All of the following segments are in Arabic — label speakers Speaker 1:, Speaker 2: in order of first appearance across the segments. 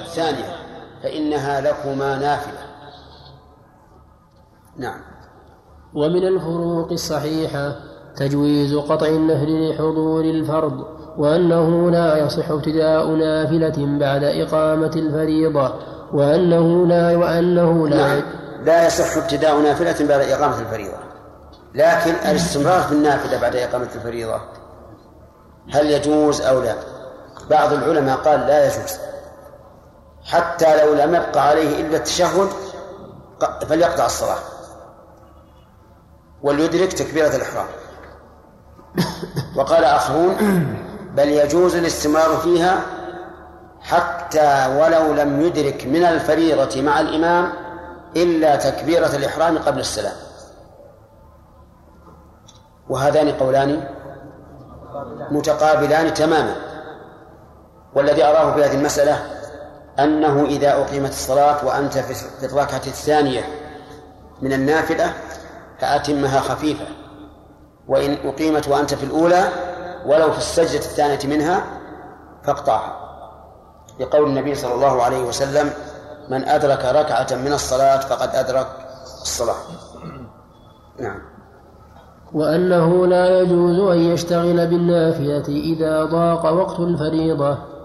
Speaker 1: الثانية فإنها لكما نافلة. نعم.
Speaker 2: ومن الفروق الصحيحة تجويز قطع النهر لحضور الفرض وأنه لا يصح ابتداء نافلة بعد إقامة الفريضة وأنه لا وأنه لا
Speaker 1: نعم. لا يصح ابتداء نافلة بعد إقامة الفريضة. لكن الاستمرار في النافلة بعد إقامة الفريضة هل يجوز أو لا؟ بعض العلماء قال لا يجوز. حتى لو لم يبقى عليه إلا التشهد فليقطع الصلاة. وليدرك تكبيرة الإحرام. وقال آخرون بل يجوز الاستمرار فيها حتى ولو لم يدرك من الفريضة مع الإمام إلا تكبيرة الإحرام قبل السلام. وهذان قولان متقابلان تماما. والذي أراه في هذه المسألة أنه إذا أقيمت الصلاة وأنت في الركعة الثانية من النافلة فأتمها خفيفة. وإن أقيمت وأنت في الأولى ولو في السجدة الثانية منها فاقطعها. لقول النبي صلى الله عليه وسلم من أدرك ركعة من الصلاة فقد أدرك الصلاة. نعم.
Speaker 2: وأنه لا يجوز أن يشتغل بالنافلة إذا ضاق وقت الفريضة.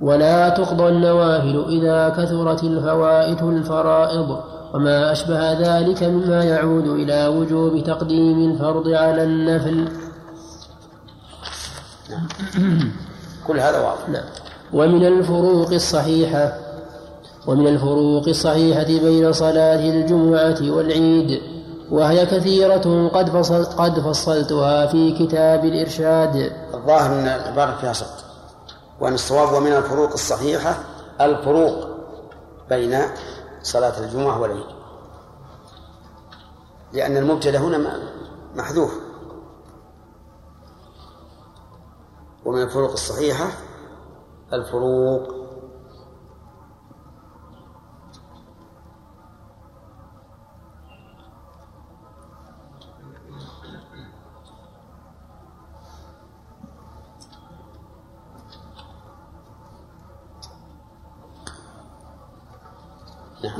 Speaker 2: ولا تقضى النوافل إذا كثرت الفوائت الفرائض وما أشبه ذلك مما يعود إلى وجوب تقديم الفرض على النفل.
Speaker 1: كل هذا واضح.
Speaker 2: نعم. ومن الفروق الصحيحة ومن الفروق الصحيحة بين صلاة الجمعة والعيد وهي كثيرة قد فصل قد فصلتها في كتاب الإرشاد.
Speaker 1: الظاهر أن العبارة فيها سقط. وأن الصواب ومن الفروق الصحيحة الفروق بين صلاة الجمعة والعيد. لأن المبتدأ هنا محذوف. ومن الفروق الصحيحة الفروق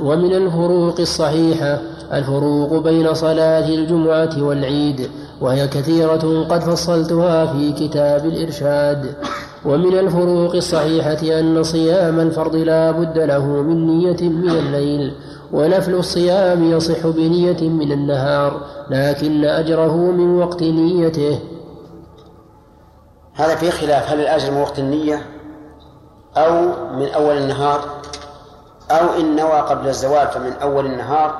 Speaker 2: ومن الفروق الصحيحة الفروق بين صلاة الجمعة والعيد وهي كثيرة قد فصلتها في كتاب الإرشاد. ومن الفروق الصحيحة أن صيام الفرض لا بد له من نية من الليل ونفل الصيام يصح بنية من النهار لكن أجره من وقت نيته.
Speaker 1: هذا في خلاف هل الأجر من وقت النية أو من أول النهار؟ أو إن نوى قبل الزوال فمن أول النهار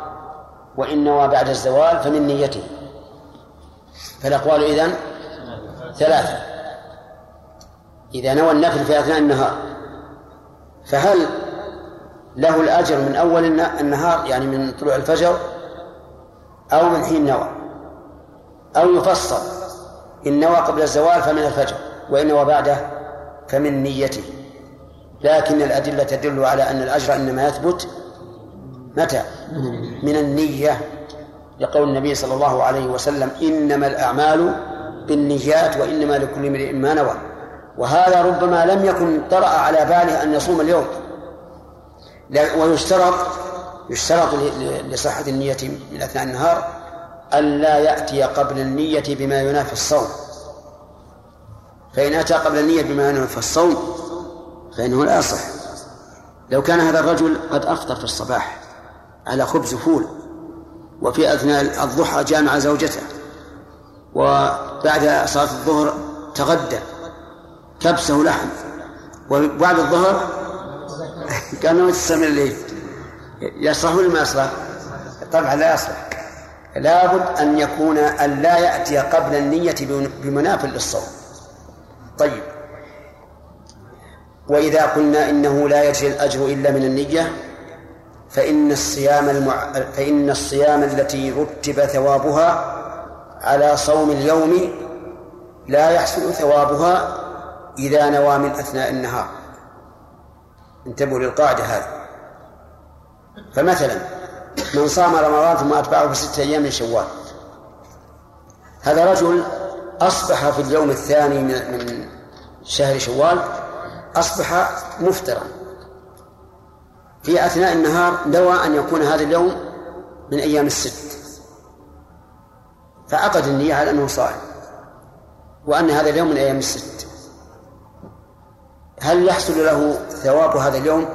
Speaker 1: وإن نوى بعد الزوال فمن نيته. فالأقوال إذن ثلاثة. إذا نوى النفل في أثناء النهار فهل له الأجر من أول النهار يعني من طلوع الفجر أو من حين نوى؟ أو يفصل إن نوى قبل الزوال فمن الفجر وإن نوى بعده فمن نيته. لكن الأدلة تدل على أن الأجر إنما يثبت متى؟ من النية. لقول النبي صلى الله عليه وسلم إنما الأعمال بالنيات وإنما لكل امرئ ما نوى. وهذا ربما لم يكن طرأ على باله أن يصوم اليوم. ويشترط يشترط لصحة النية من أثناء النهار ألا يأتي قبل النية بما ينافي الصوم. فإن أتى قبل النية بما ينافي الصوم فإنه لا يصح. لو كان هذا الرجل قد أفطر في الصباح على خبز فول وفي أثناء الضحى جامع زوجته وبعد صلاة الظهر تغدى كبسه لحم وبعد الظهر كان يستمر الليل يصلح ولا ما يصلح؟ طبعا لا يصلح لابد أن يكون أن لا يأتي قبل النية بمناف للصوم. طيب. وإذا قلنا إنه لا يجري الأجر إلا من النية فإن الصيام المع... فإن الصيام التي رتب ثوابها على صوم اليوم لا يحصل ثوابها إذا نوى من أثناء النهار. انتبهوا للقاعدة هذه. فمثلا من صام رمضان ثم أتبعه بستة أيام من شوال. هذا رجل أصبح في اليوم الثاني من شهر شوال أصبح مفترا في أثناء النهار نوى أن يكون هذا اليوم من أيام الست. فعقد النية على أنه صائم وأن هذا اليوم من أيام الست. هل يحصل له ثواب هذا اليوم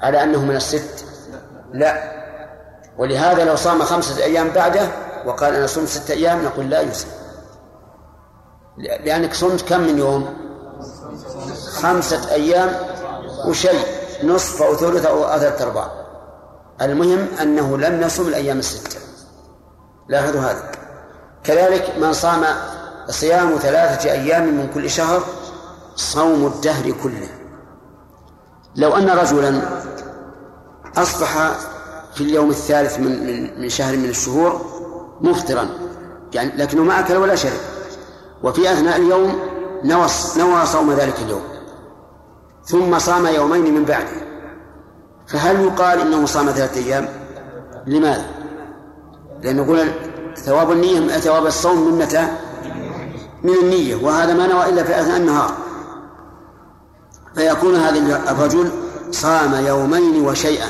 Speaker 1: على أنه من الست؟ لا. ولهذا لو صام خمسة أيام بعده وقال أنا صمت ستة أيام نقول لا يسلم لأنك صمت كم من يوم؟ خمسة أيام وشيء نصف أو ثلث أو ثلاثة أرباع. المهم أنه لم يصم الأيام الستة. لاحظوا هذا. كذلك من صام صيام ثلاثة أيام من كل شهر صوم الدهر كله. لو أن رجلا أصبح في اليوم الثالث من من شهر من الشهور مفطرا يعني لكنه ما أكل ولا شرب وفي أثناء اليوم نوى نوى صوم ذلك اليوم. ثم صام يومين من بعده فهل يقال إنه صام ثلاثة أيام؟ لماذا؟ لأنه يقول ثواب النية ثواب الصوم من متى؟ من النية وهذا ما نوى إلا في أثناء النهار فيكون هذا الرجل صام يومين وشيئا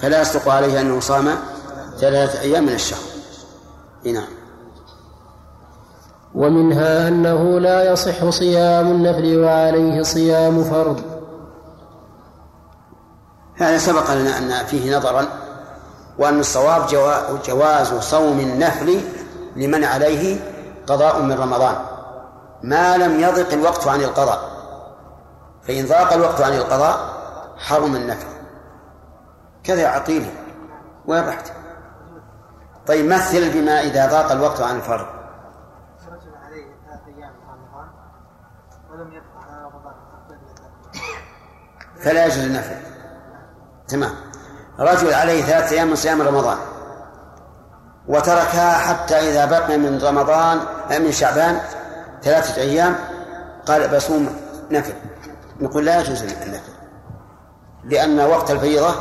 Speaker 1: فلا يصدق عليه أنه صام ثلاثة أيام من الشهر نعم
Speaker 2: ومنها أنه لا يصح صيام النفل وعليه صيام فرض.
Speaker 1: هذا سبق لنا أن فيه نظرا وأن الصواب جواز صوم النفل لمن عليه قضاء من رمضان. ما لم يضق الوقت عن القضاء. فإن ضاق الوقت عن القضاء حرم النفل. كذا عقيل وين رحت؟ طيب مثل بما إذا ضاق الوقت عن الفرض. فلا يجوز النفل. تمام. رجل عليه ثلاثة أيام من صيام رمضان. وتركها حتى إذا بقي من رمضان من شعبان ثلاثة أيام قال بصوم نفل نقول لا يجوز النفل لأن وقت الفريضة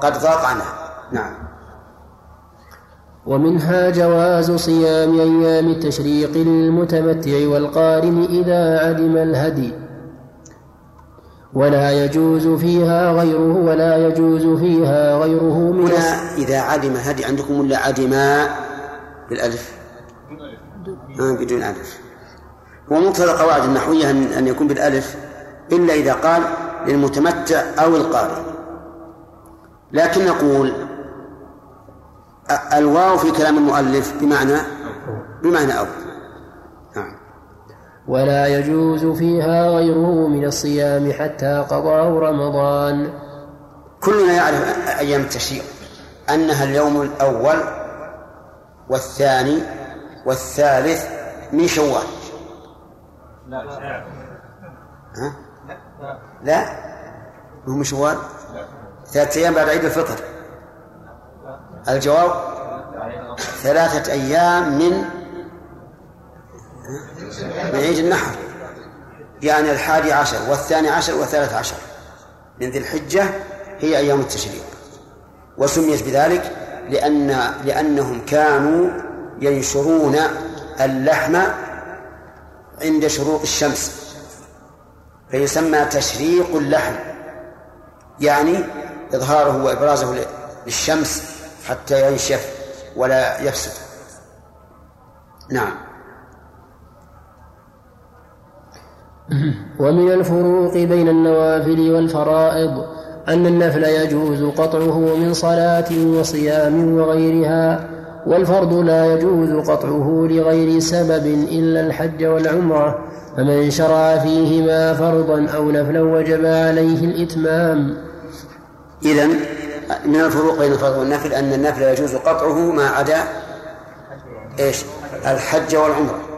Speaker 1: قد ضاق عنها. نعم.
Speaker 2: ومنها جواز صيام أيام التشريق للمتمتع والقارن إذا عدم الهدي. ولا يجوز فيها غيره ولا يجوز فيها غيره
Speaker 1: من هنا إذا عدم هدي عندكم ولا عدما بالألف؟ آه بدون ألف. ومقتضى القواعد النحوية أن يكون بالألف إلا إذا قال للمتمتع أو القارئ. لكن نقول الواو في كلام المؤلف بمعنى بمعنى أو
Speaker 2: ولا يجوز فيها غيره من الصيام حتى قضاه رمضان.
Speaker 1: كلنا يعرف أيام التشريق أنها اليوم الأول والثاني والثالث من شوال. لا ها؟ لا. هو من شوال؟ ثلاثة أيام بعد عيد الفطر. الجواب؟ ثلاثة أيام من من عيد النحر. يعني الحادي عشر والثاني عشر والثالث عشر من ذي الحجة هي أيام التشريق. وسميت بذلك لأن لأنهم كانوا ينشرون اللحم عند شروق الشمس. فيسمى تشريق اللحم. يعني إظهاره وإبرازه للشمس حتى ينشف ولا يفسد. نعم.
Speaker 2: ومن الفروق بين النوافل والفرائض أن النفل يجوز قطعه من صلاة وصيام وغيرها والفرض لا يجوز قطعه لغير سبب إلا الحج والعمرة فمن شرع فيهما فرضا أو نفلا وجب عليه الإتمام.
Speaker 1: إذا من الفروق بين الفرض والنفل أن النفل يجوز قطعه ما عدا إيش؟ الحج والعمرة.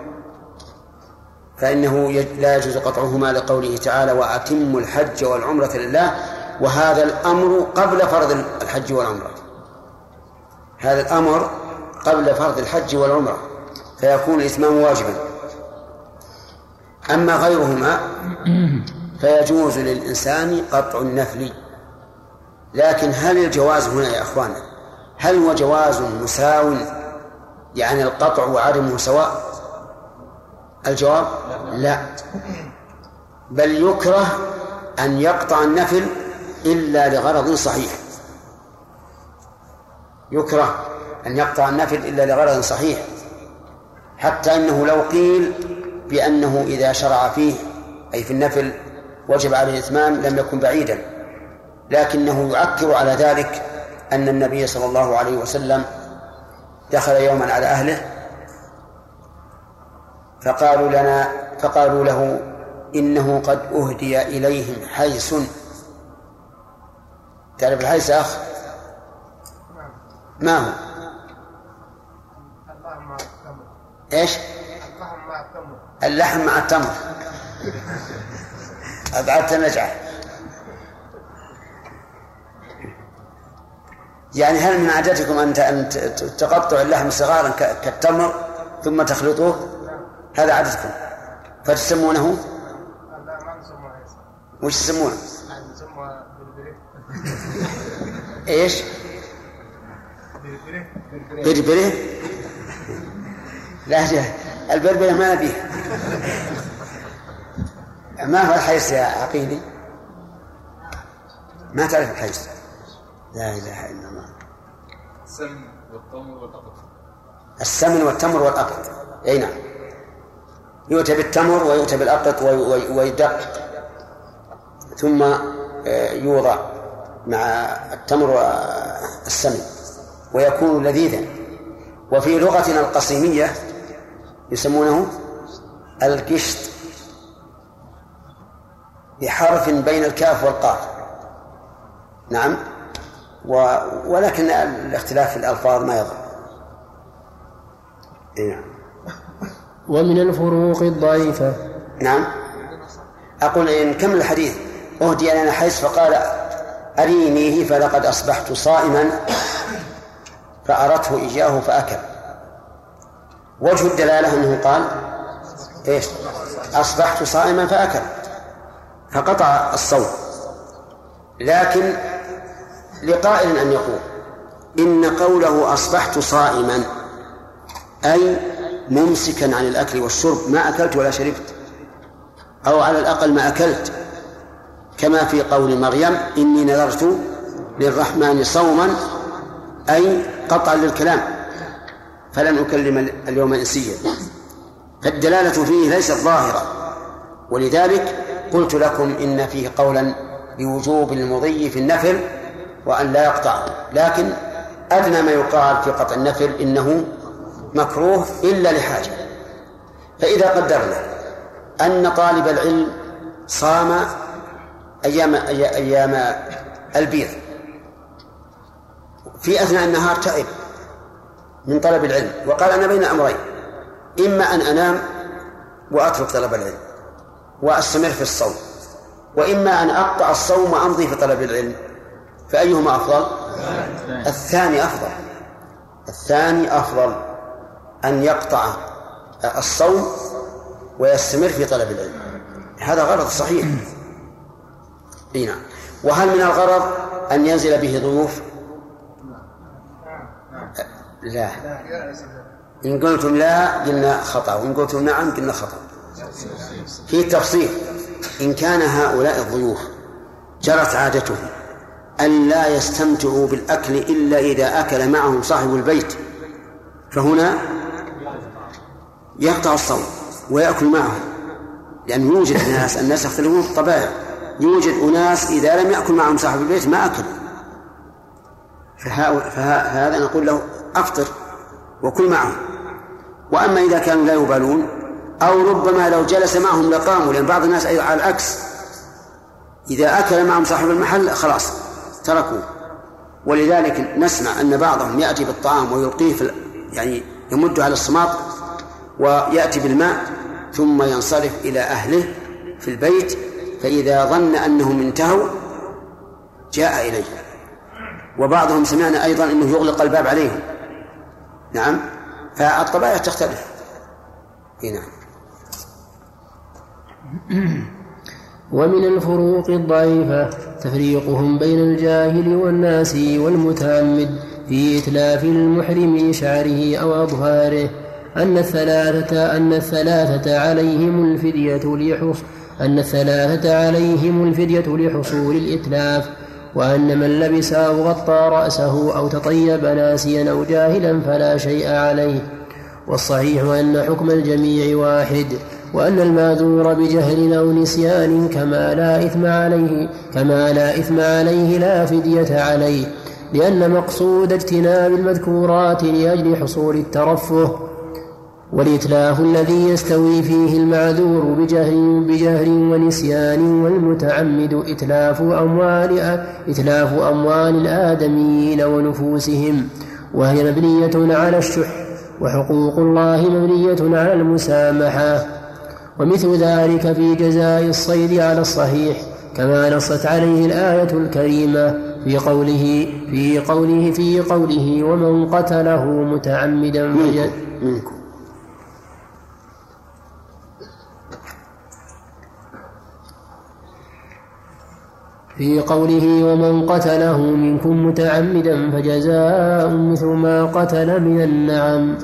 Speaker 1: فإنه لا يجوز قطعهما لقوله تعالى وأتموا الحج والعمرة لله وهذا الأمر قبل فرض الحج والعمرة. هذا الأمر قبل فرض الحج والعمرة فيكون الإتمام واجبا. أما غيرهما فيجوز للإنسان قطع النفل. لكن هل الجواز هنا يا أخوانا هل هو جواز مساو؟ يعني القطع وعدمه سواء؟ الجواب؟ لا. بل يكره أن يقطع النفل إلا لغرض صحيح. يكره أن يقطع النفل إلا لغرض صحيح. حتى أنه لو قيل بأنه إذا شرع فيه أي في النفل وجب عليه الإتمام لم يكن بعيدا. لكنه يعكر على ذلك أن النبي صلى الله عليه وسلم دخل يوما على أهله فقالوا لنا فقالوا له إنه قد أهدي إليهم حيس. تعرف الحيس أخ؟ ما هو؟ إيش؟ اللحم مع التمر. أبعدت النجعة. يعني هل من عادتكم أن تقطعوا اللحم صغارا كالتمر ثم تخلطوه؟ هذا عادتكم. فتسمونه؟ وش تسمونه؟ إيش؟ بربره. لا البربرة ما نبيه. ما هو الحيس يا عقيلي ما تعرف الحيس لا إله إلا الله. السمن والتمر والأقط السمن والتمر والأقط أي نعم. يؤتى بالتمر ويؤتى بالأقط ويدق ثم آه، يوضع مع التمر والسمن ويكون لذيذا. وفي لغتنا القصيمية يسمونه القشط بحرف بين الكاف والقاف. نعم. و... ولكن الاختلاف في الألفاظ ما يضر. نعم
Speaker 2: ومن الفروق الضعيفة.
Speaker 1: نعم. أقول إن كمل الحديث أهدي لنا حيث فقال أرينيه فلقد أصبحت صائما فأرته إياه فأكل. وجه الدلالة أنه قال إيش؟ أصبحت صائما فأكل. فقطع الصوم لكن لقائل أن يقول إن قوله أصبحت صائما أي ممسكا عن الأكل والشرب ما أكلت ولا شربت. أو على الأقل ما أكلت. كما في قول مريم إني نذرت للرحمن صوما أي قطعا للكلام. فلن أكلم اليوم إنسيا. فالدلالة فيه ليست ظاهرة. ولذلك قلت لكم إن فيه قولا بوجوب المضي في النفل وأن لا يقطع. لكن أدنى ما يقال في قطع النفل إنه مكروه إلا لحاجة فإذا قدرنا أن طالب العلم صام أيام أيام البيض في أثناء النهار تعب من طلب العلم وقال أنا بين أمرين إما أن أنام وأترك طلب العلم وأستمر في الصوم وإما أن أقطع الصوم وأمضي في طلب العلم فأيهما أفضل؟ الثاني أفضل الثاني أفضل أن يقطع الصوم ويستمر في طلب العلم. هذا غرض صحيح. إي نعم. وهل من الغرض أن ينزل به ضيوف؟ لا. إن قلتم لا قلنا خطأ وإن قلتم نعم قلنا خطأ. في تفصيل إن كان هؤلاء الضيوف جرت عادتهم أن لا يستمتعوا بالأكل إلا إذا أكل معهم صاحب البيت فهنا يقطع الصوم ويأكل معهم لأنه يوجد ناس الناس يختلفون في الطبائع. يوجد أناس إذا لم يأكل معهم صاحب البيت ما أكل. فهذا نقول له أفطر وكل معهم وأما إذا كانوا لا يبالون أو ربما لو جلس معهم لقاموا لأن بعض الناس أيضا على العكس. إذا أكل معهم صاحب المحل خلاص تركوه. ولذلك نسمع أن بعضهم يأتي بالطعام ويلقيه في يعني يمد على الصماط. ويأتي بالماء ثم ينصرف إلى أهله في البيت فإذا ظن أنهم انتهوا جاء إليه. وبعضهم سمعنا أيضا أنه يغلق الباب عليهم. نعم. فالطبائع تختلف. نعم.
Speaker 2: ومن الفروق الضعيفة تفريقهم بين الجاهل والناس والمتعمد في إتلاف المحرم شعره أو أظهاره. أن الثلاثة أن الثلاثة عليهم الفدية لحص أن الثلاثة عليهم الفدية لحصول الإتلاف وأن من لبس أو غطى رأسه أو تطيب ناسيا أو جاهلا فلا شيء عليه. والصحيح أن حكم الجميع واحد وأن المأذور بجهل أو نسيان كما لا إثم عليه كما لا إثم عليه لا فدية عليه لأن مقصود اجتناب المذكورات لأجل حصول الترفه. والإتلاف الذي يستوي فيه المعذور بجهل بجهل ونسيان والمتعمد إتلاف أموال إتلاف أموال الآدميين ونفوسهم. وهي مبنية على الشح وحقوق الله مبنية على المسامحة. ومثل ذلك في جزاء الصيد على الصحيح كما نصت عليه الآية الكريمة في قوله في قوله في قوله ومن قتله متعمدا فجد في قوله ومن قتله منكم متعمدا فجزاء مثل ما قتل من النعم.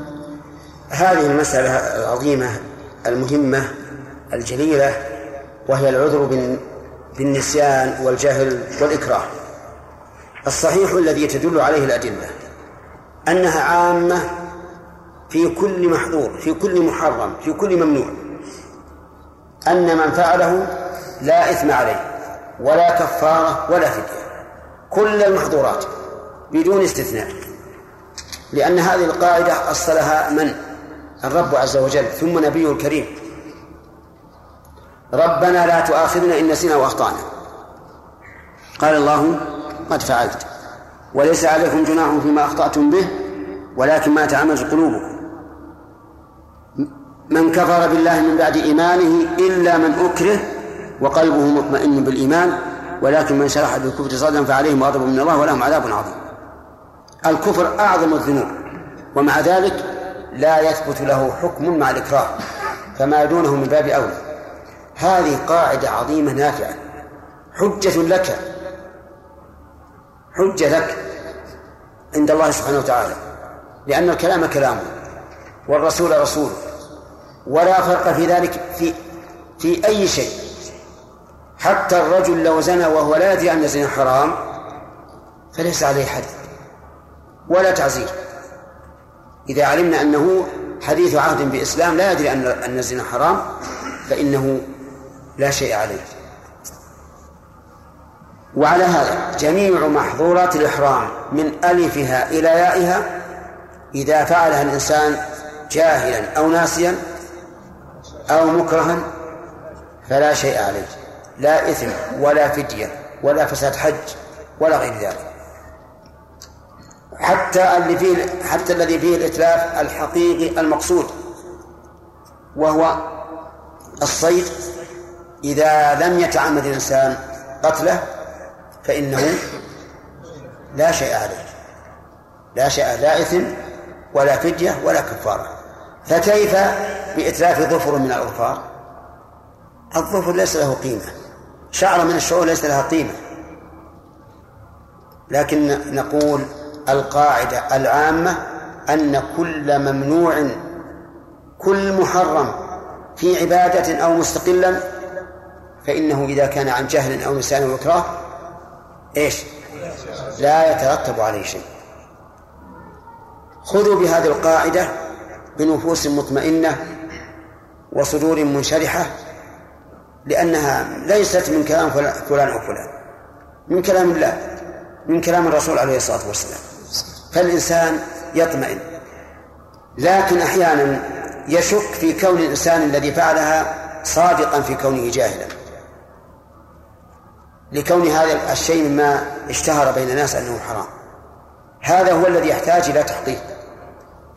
Speaker 1: هذه المسألة العظيمة المهمة الجليلة وهي العذر بالنسيان والجهل والإكراه. الصحيح الذي تدل عليه الأدلة أنها عامة في كل محظور في كل محرم في كل ممنوع. أن من فعله لا إثم عليه. ولا كفارة ولا فدية. كل المحظورات بدون استثناء. لأن هذه القاعدة أصلها من؟ الرب عز وجل ثم نبيه الكريم. ربنا لا تؤاخذنا إن نسينا وأخطأنا. قال الله قد فعلت وليس عليكم جناح فيما أخطأتم به ولكن ما تعمدت قلوبكم. من كفر بالله من بعد إيمانه إلا من أكره وقلبه مطمئن بالإيمان ولكن من شرح بالكفر صدرا فعليهم غضب من الله ولهم عذاب عظيم. الكفر أعظم الذنوب ومع ذلك لا يثبت له حكم مع الإكراه فما دونه من باب أولى. هذه قاعدة عظيمة نافعة. حجة لك حجة لك عند الله سبحانه وتعالى لأن الكلام كلامه والرسول رسوله ولا فرق في ذلك في في أي شيء. حتى الرجل لو زنى وهو لا يدري أن الزنا حرام فليس عليه حد ولا تعزير. إذا علمنا أنه حديث عهد بإسلام لا يدري أن أن الزنا حرام فإنه لا شيء عليه. وعلى هذا جميع محظورات الإحرام من ألفها إلى يائها إذا فعلها الإنسان جاهلا أو ناسيا أو مكرها فلا شيء عليه. لا إثم ولا فدية ولا فساد حج ولا غير ذلك. حتى اللي فيه حتى الذي فيه الإتلاف الحقيقي المقصود وهو الصيد. إذا لم يتعمد الإنسان قتله فإنه لا شيء عليه. لا شيء لا إثم ولا فدية ولا كفارة. فكيف بإتلاف ظفر من الأظفار؟ الظفر ليس له قيمة. شعرة من الشعور ليس لها قيمة. لكن نقول القاعدة العامة أن كل ممنوع كل محرم في عبادة أو مستقلا فإنه إذا كان عن جهل أو نسيان أو إكراه إيش؟ لا يترتب عليه شيء. خذوا بهذه القاعدة بنفوس مطمئنة وصدور منشرحة لأنها ليست من كلام فلان أو فلان. من كلام الله. من كلام الرسول عليه الصلاة والسلام. فالإنسان يطمئن. لكن أحيانا يشك في كون الإنسان الذي فعلها صادقا في كونه جاهلا. لكون هذا الشيء مما اشتهر بين الناس أنه حرام. هذا هو الذي يحتاج إلى تحقيق.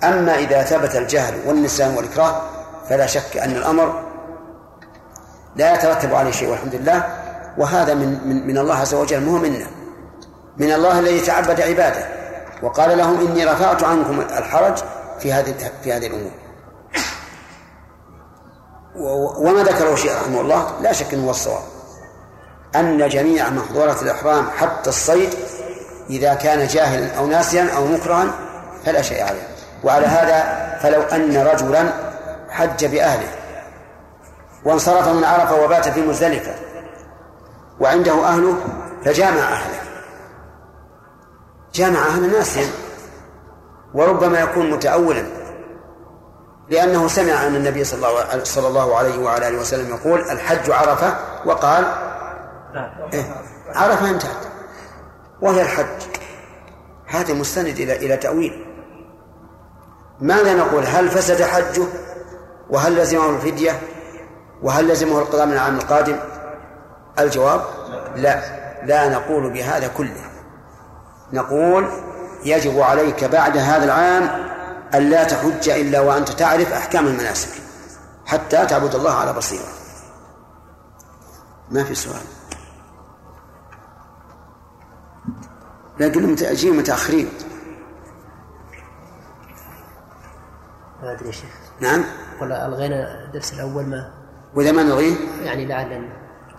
Speaker 1: أما إذا ثبت الجهل والنسيان والإكراه فلا شك أن الأمر لا يترتب عليه شيء والحمد لله. وهذا من من, من الله عز وجل مو منا من الله الذي تعبد عباده. وقال لهم إني رفعت عنكم الحرج في هذه في هذه الأمور. وما ذكره شيء رحمه الله. لا شك أنه هو الصواب. أن جميع محظورات الإحرام حتى الصيد إذا كان جاهلا أو ناسيا أو مكرها فلا شيء عليه. وعلى هذا فلو أن رجلا حج بأهله. وانصرف من عرفة وبات في مزدلفة. وعنده أهله فجامع أهله. جامعها ناسيا وربما يكون متأولا. لأنه سمع أن النبي صلى الله, صلى الله عليه وعلى آله وسلم يقول الحج عرفة وقال إيه عرفة انتهت. وهي الحج. هذا مستند إلى إلى تأويل. ماذا نقول؟ هل فسد حجه؟ وهل لزمه الفدية؟ وهل لزمه القضاء من العام القادم؟ الجواب لا. لا نقول بهذا كله. نقول يجب عليك بعد هذا العام أن لا تحج إلا وأنت تعرف أحكام المناسك حتى تعبد الله على بصيرة. ما في سؤال. لكن أجيب متأخرين.
Speaker 2: ما أدري شيخ.
Speaker 1: نعم؟
Speaker 2: ولا ألغينا الدرس الأول ما
Speaker 1: وإذا ما نلغيه
Speaker 2: يعني لعل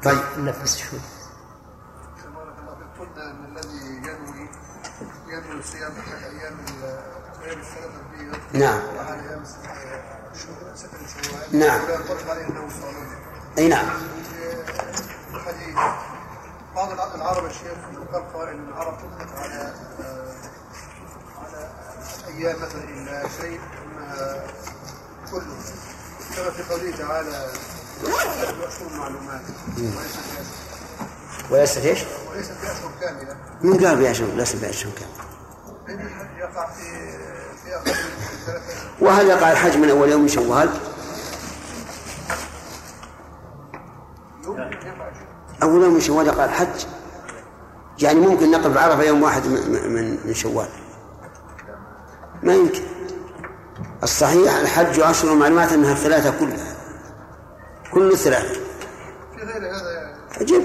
Speaker 1: طيب.
Speaker 2: ننفس شوي
Speaker 3: قلنا إن الذي ينوي ينوي صيام السنة التربيه
Speaker 1: نعم.
Speaker 3: ستة شوال
Speaker 1: نعم. أي نعم.
Speaker 3: الحديث بعض العرب يا شيخ يقال قائل إن العرب تطلق على آه، على أيام مثلا إلا شيء كله. كما في قوله تعالى وليست إيش؟
Speaker 1: وليست
Speaker 3: في اشهر كامله
Speaker 1: من قال بأشهر ليس بأشهر كامل
Speaker 3: لأن الحج يقع في
Speaker 1: وهل يقع الحج من أول يوم من شوال؟ أول يوم من شوال يقع الحج. يعني ممكن نقف عرفة يوم واحد من, من, من شوال. ما يمكن. الصحيح الحج أشهر معلومات أنها الثلاثة كلها. كل الثلاثة
Speaker 3: في غير هذا
Speaker 1: أجب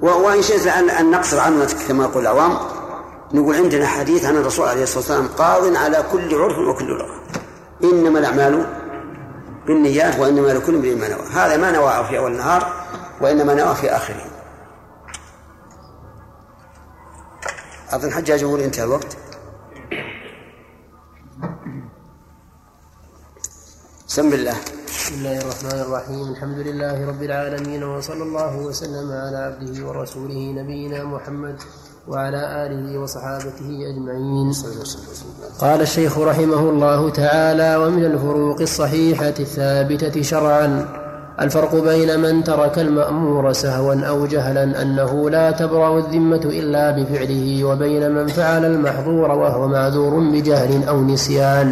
Speaker 1: و- وإن شئت أن, نقصر عنه كما يقول العوام. نقول عندنا حديث عن الرسول عليه الصلاة والسلام قاض على كل عرف وكل لغة. إنما الأعمال بالنيات وإنما لكل امرئ ما نوى. هذا ما نوى في أول النهار وإنما نوى في آخره. أظن حجاج يقول انتهى الوقت. سم بالله
Speaker 2: بسم الله الرحمن الرحيم. الحمد لله رب العالمين وصلى الله وسلم على عبده ورسوله نبينا محمد وعلى آله وصحابته أجمعين. قال الشيخ رحمه الله تعالى ومن الفروق الصحيحة الثابتة شرعا الفرق بين من ترك المأمور سهوا أو جهلا أنه لا تبرأ الذمة إلا بفعله وبين من فعل المحظور وهو معذور بجهل أو نسيان.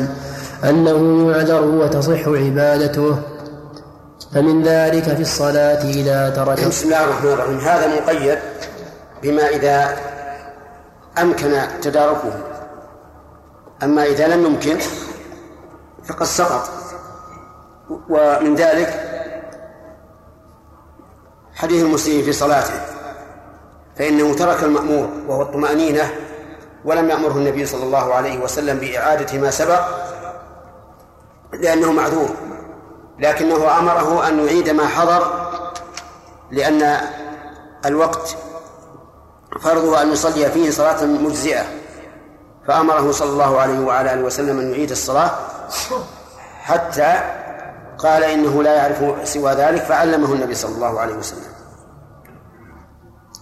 Speaker 2: أنه يعذر وتصح عبادته فمن ذلك في الصلاة إذا ترك.
Speaker 1: بسم الله الرحمن الرحيم. هذا مقيد بما إذا أمكن تداركه. أما إذا لم يمكن فقد سقط. ومن ذلك حديث المسلم في صلاته. فإنه ترك المأمور وهو الطمأنينة ولم يأمره النبي صلى الله عليه وسلم بإعادة ما سبق. لأنه معذور لكنه أمره أن يعيد ما حضر لأن الوقت فرضه أن يصلي فيه صلاة مجزئة فأمره صلى الله عليه وعلى آله وسلم أن يعيد الصلاة حتى قال إنه لا يعرف سوى ذلك فعلمه النبي صلى الله عليه وسلم.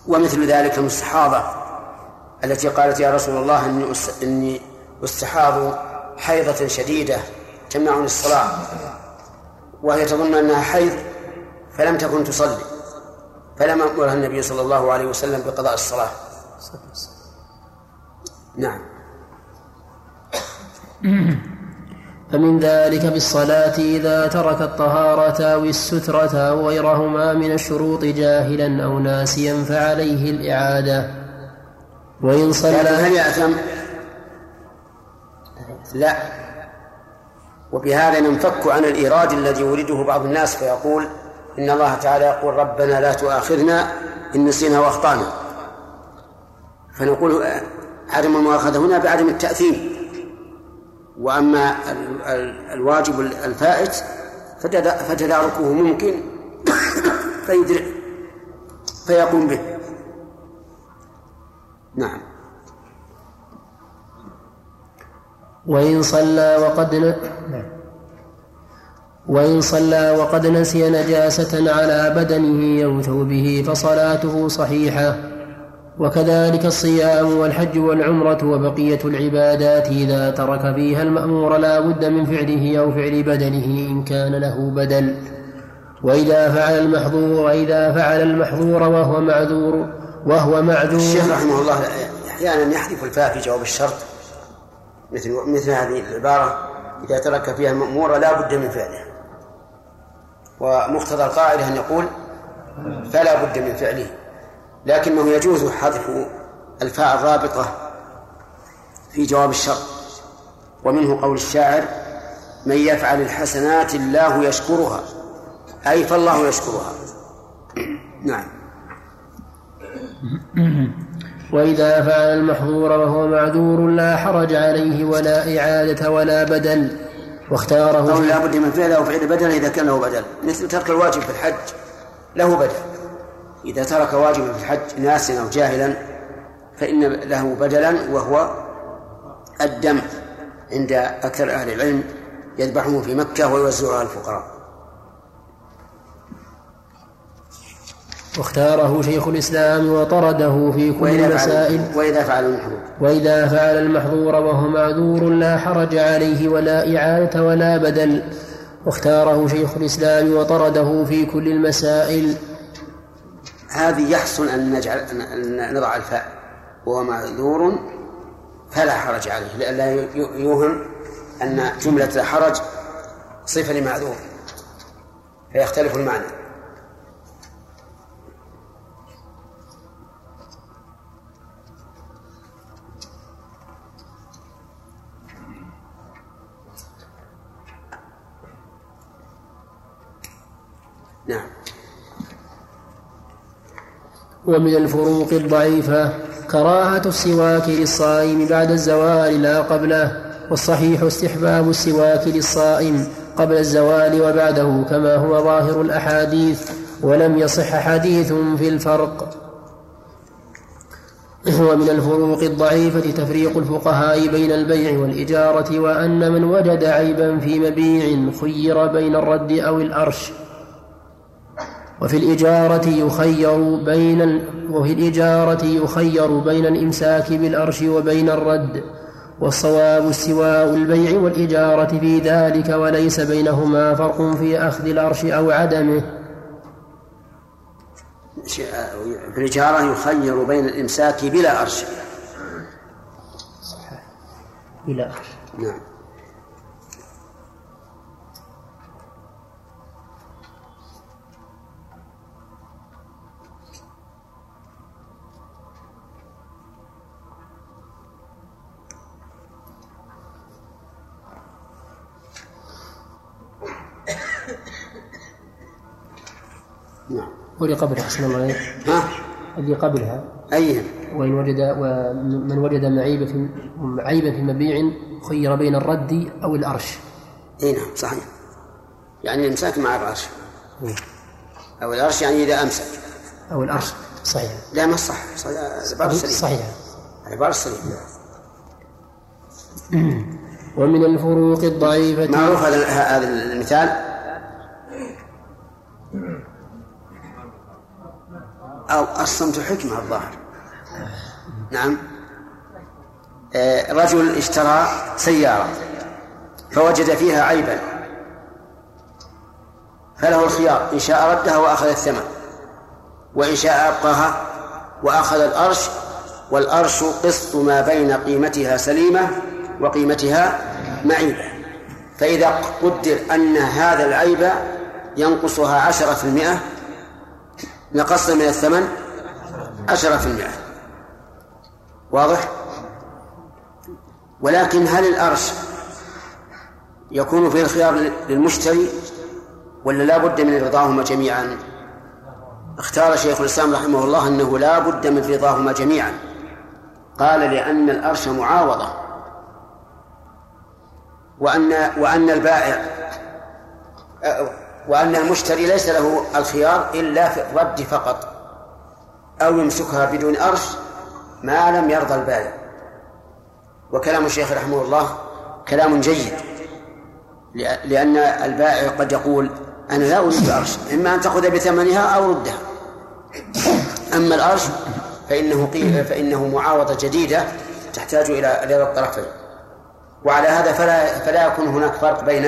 Speaker 1: ومثل ذلك المستحاضة التي قالت يا رسول الله إني أس- إني أستحاض حيضة شديدة. تمنعني الصلاة. وهي تظن أنها حيض فلم تكن تصلي. فلم أمرها النبي صلى الله عليه وسلم بقضاء الصلاة. نعم.
Speaker 2: فمن ذلك بالصلاة إذا ترك الطهارة أو السترة أو غيرهما من الشروط جاهلا أو ناسيا فعليه الإعادة. وإن صلى
Speaker 1: هل يأثم؟ لا. وبهذا ننفك عن الإيراد الذي يريده بعض الناس فيقول إن الله تعالى يقول ربنا لا تؤاخذنا إن نسينا وأخطأنا. فنقول عدم المؤاخذة هنا بعدم التأثيم. وأما ال- ال- الواجب الفائت فتدا- فتداركه ممكن فيدرك فيقوم به. نعم.
Speaker 2: وإن صلى وقد ن... وإن صلى وقد نسي نجاسة على بدنه أو ثوبه فصلاته صحيحة. وكذلك الصيام والحج والعمرة وبقية العبادات إذا ترك فيها المأمور لا بد من فعله أو فعل بدنه إن كان له بدل. وإذا فعل المحظور وإذا فعل المحظور وهو معذور وهو معذور.
Speaker 1: الشيخ رحمه الله أحيانا يحذف الفاء في جواب الشرط. مثل مثل هذه العبارة إذا ترك فيها المأمور لا بد من فعله ومقتضى القاعدة أن يقول فلا بد من فعله. لكنه يجوز حذف الفاء الرابطة في جواب الشرط. ومنه قول الشاعر من يفعل الحسنات الله يشكرها. أي فالله يشكرها. نعم.
Speaker 2: وإذا فعل المحظور وهو معذور لا حرج عليه ولا إعادة ولا بدل واختاره
Speaker 1: أو لا بد من فعله أو فعل بدل إذا كان له بدل. مثل ترك الواجب في الحج له بدل. إذا ترك واجبا في الحج ناسا أو جاهلا فإن له بدلا وهو الدم عند أكثر أهل العلم يذبحه في مكة ويوزعه على الفقراء.
Speaker 2: واختاره شيخ الإسلام وطرده في كل المسائل
Speaker 1: وإذا فعل المحظور.
Speaker 2: وإذا فعل المحظور وهو معذور لا حرج عليه ولا إعادة ولا بدل. واختاره شيخ الإسلام وطرده في كل المسائل.
Speaker 1: هذه يحسن أن نجعل أن نضع الفاء وهو معذور فلا حرج عليه لئلا يوهم أن جملة لا حرج صفة لمعذور. فيختلف المعنى. نعم.
Speaker 2: ومن الفروق الضعيفة كراهة السواك للصائم بعد الزوال لا قبله والصحيح استحباب السواك للصائم قبل الزوال وبعده كما هو ظاهر الأحاديث ولم يصح حديث في الفرق. ومن الفروق الضعيفة تفريق الفقهاء بين البيع والإجارة وأن من وجد عيبا في مبيع خير بين الرد أو الأرش. وفي الإجارة يخير بين وفي الإجارة يخير بين الإمساك بالأرش وبين الرد والصواب استواء البيع والإجارة في ذلك وليس بينهما فرق في أخذ الأرش أو عدمه.
Speaker 1: في الإجارة يخير بين الإمساك بلا أرش.
Speaker 2: بلا أرش.
Speaker 1: نعم.
Speaker 2: واللي قبلها أحسن الله عليك.
Speaker 1: ها؟
Speaker 2: اللي قبلها.
Speaker 1: أيها
Speaker 2: وإن وجد ومن وجد معيبة في عيبا في مبيع خير بين الرد أو الأرش.
Speaker 1: أي نعم صحيح. يعني الامساك مع الارش أو الأرش يعني إذا أمسك.
Speaker 2: أو الأرش صحيح.
Speaker 1: لا ما صح. العباره سليمة.
Speaker 2: صحيح.
Speaker 1: العباره سليمة.
Speaker 2: ومن الفروق الضعيفة.
Speaker 1: معروف هذا هذا المثال؟ أو الصمت حكمة الظاهر. نعم. آه، رجل اشترى سيارة فوجد فيها عيبا. فله الخيار إن شاء ردها وأخذ الثمن. وإن شاء أبقاها وأخذ الأرش والأرش قسط ما بين قيمتها سليمة وقيمتها معيبة. فإذا قدر أن هذا العيب ينقصها عشرة في المئة نقصنا من الثمن عشرة في المئة. واضح؟ ولكن هل الأرش يكون فيه الخيار للمشتري ولا لا بد من رضاهما جميعا؟ اختار شيخ الإسلام رحمه الله أنه لا بد من رضاهما جميعا. قال لأن الأرش معاوضة وأن وأن البائع وأن المشتري ليس له الخيار إلا في الرد فقط أو يمسكها بدون أرش ما لم يرضى البائع وكلام الشيخ رحمه الله كلام جيد لأن البائع قد يقول أنا لا أريد أرش إما أن تأخذ بثمنها أو ردها. أما الأرش فإنه قيل فإنه معاوضة جديدة تحتاج إلى رضا الطرفين وعلى هذا فلا فلا يكون هناك فرق بين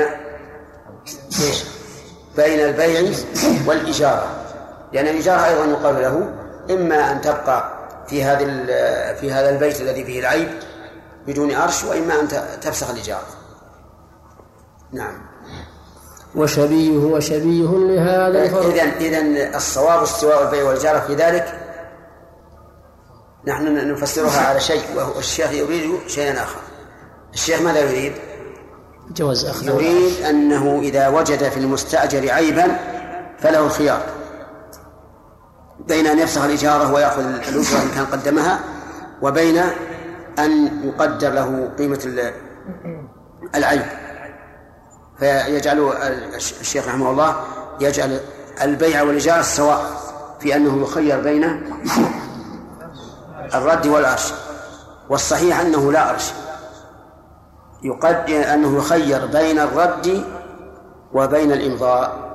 Speaker 1: إيش؟ بين البيع والإجارة. لأن الإجارة أيضا يقال له إما أن تبقى في هذا في هذا البيت الذي فيه العيب بدون أرش وإما أن تفسخ الإجارة. نعم.
Speaker 2: وشبيه وشبيه لهذا
Speaker 1: الفرق. إذن إذن الصواب استواء البيع والإجارة في ذلك نحن نفسرها على شيء والشيخ يريد شيئا آخر. الشيخ ماذا يريد؟
Speaker 2: جواز أخذ.
Speaker 1: يريد أنه إذا وجد في المستأجر عيبا فله الخيار بين أن يفسخ الإجارة ويأخذ الأجرة إن كان قدمها وبين أن يقدر له قيمة العيب. فيجعل الشيخ رحمه الله يجعل البيع والإجارة سواء في أنه يخير بين الرد والعرش والصحيح أنه لا عرش. يقد أنه يخير بين الرد وبين الإمضاء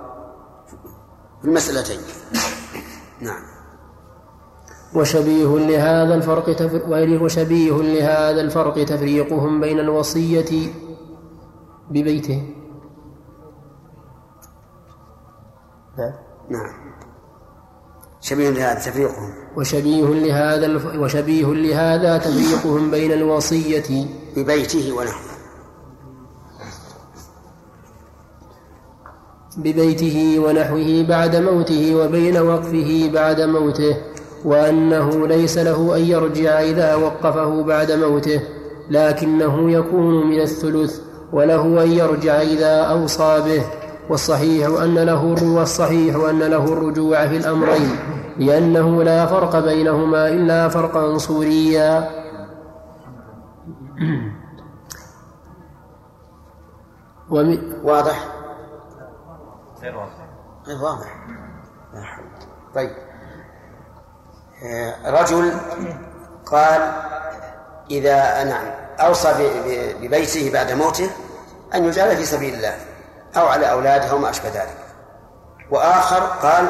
Speaker 1: في المسألتين. نعم.
Speaker 2: وشبيه لهذا الفرق تفر... وشبيه لهذا الفرق تفريقهم بين الوصية ببيته.
Speaker 1: نعم نعم. شبيه لهذا تفريقهم.
Speaker 2: وشبيه لهذا الف... وشبيه لهذا تفريقهم بين الوصية
Speaker 1: ببيته ونحوه.
Speaker 2: ببيته ونحوه بعد موته وبين وقفه بعد موته وأنه ليس له أن يرجع إذا وقفه بعد موته لكنه يكون من الثلث وله أن يرجع إذا أوصى به. والصحيح أن له والصحيح أن له الرجوع في الأمرين لأنه لا فرق بينهما إلا فرقا صوريا.
Speaker 1: واضح. غير واضح. واضح. طيب. آه، رجل قال إذا نعم أوصى ببيته بعد موته أن يجعل في سبيل الله أو على أولاده أو ما أشبه ذلك. وآخر قال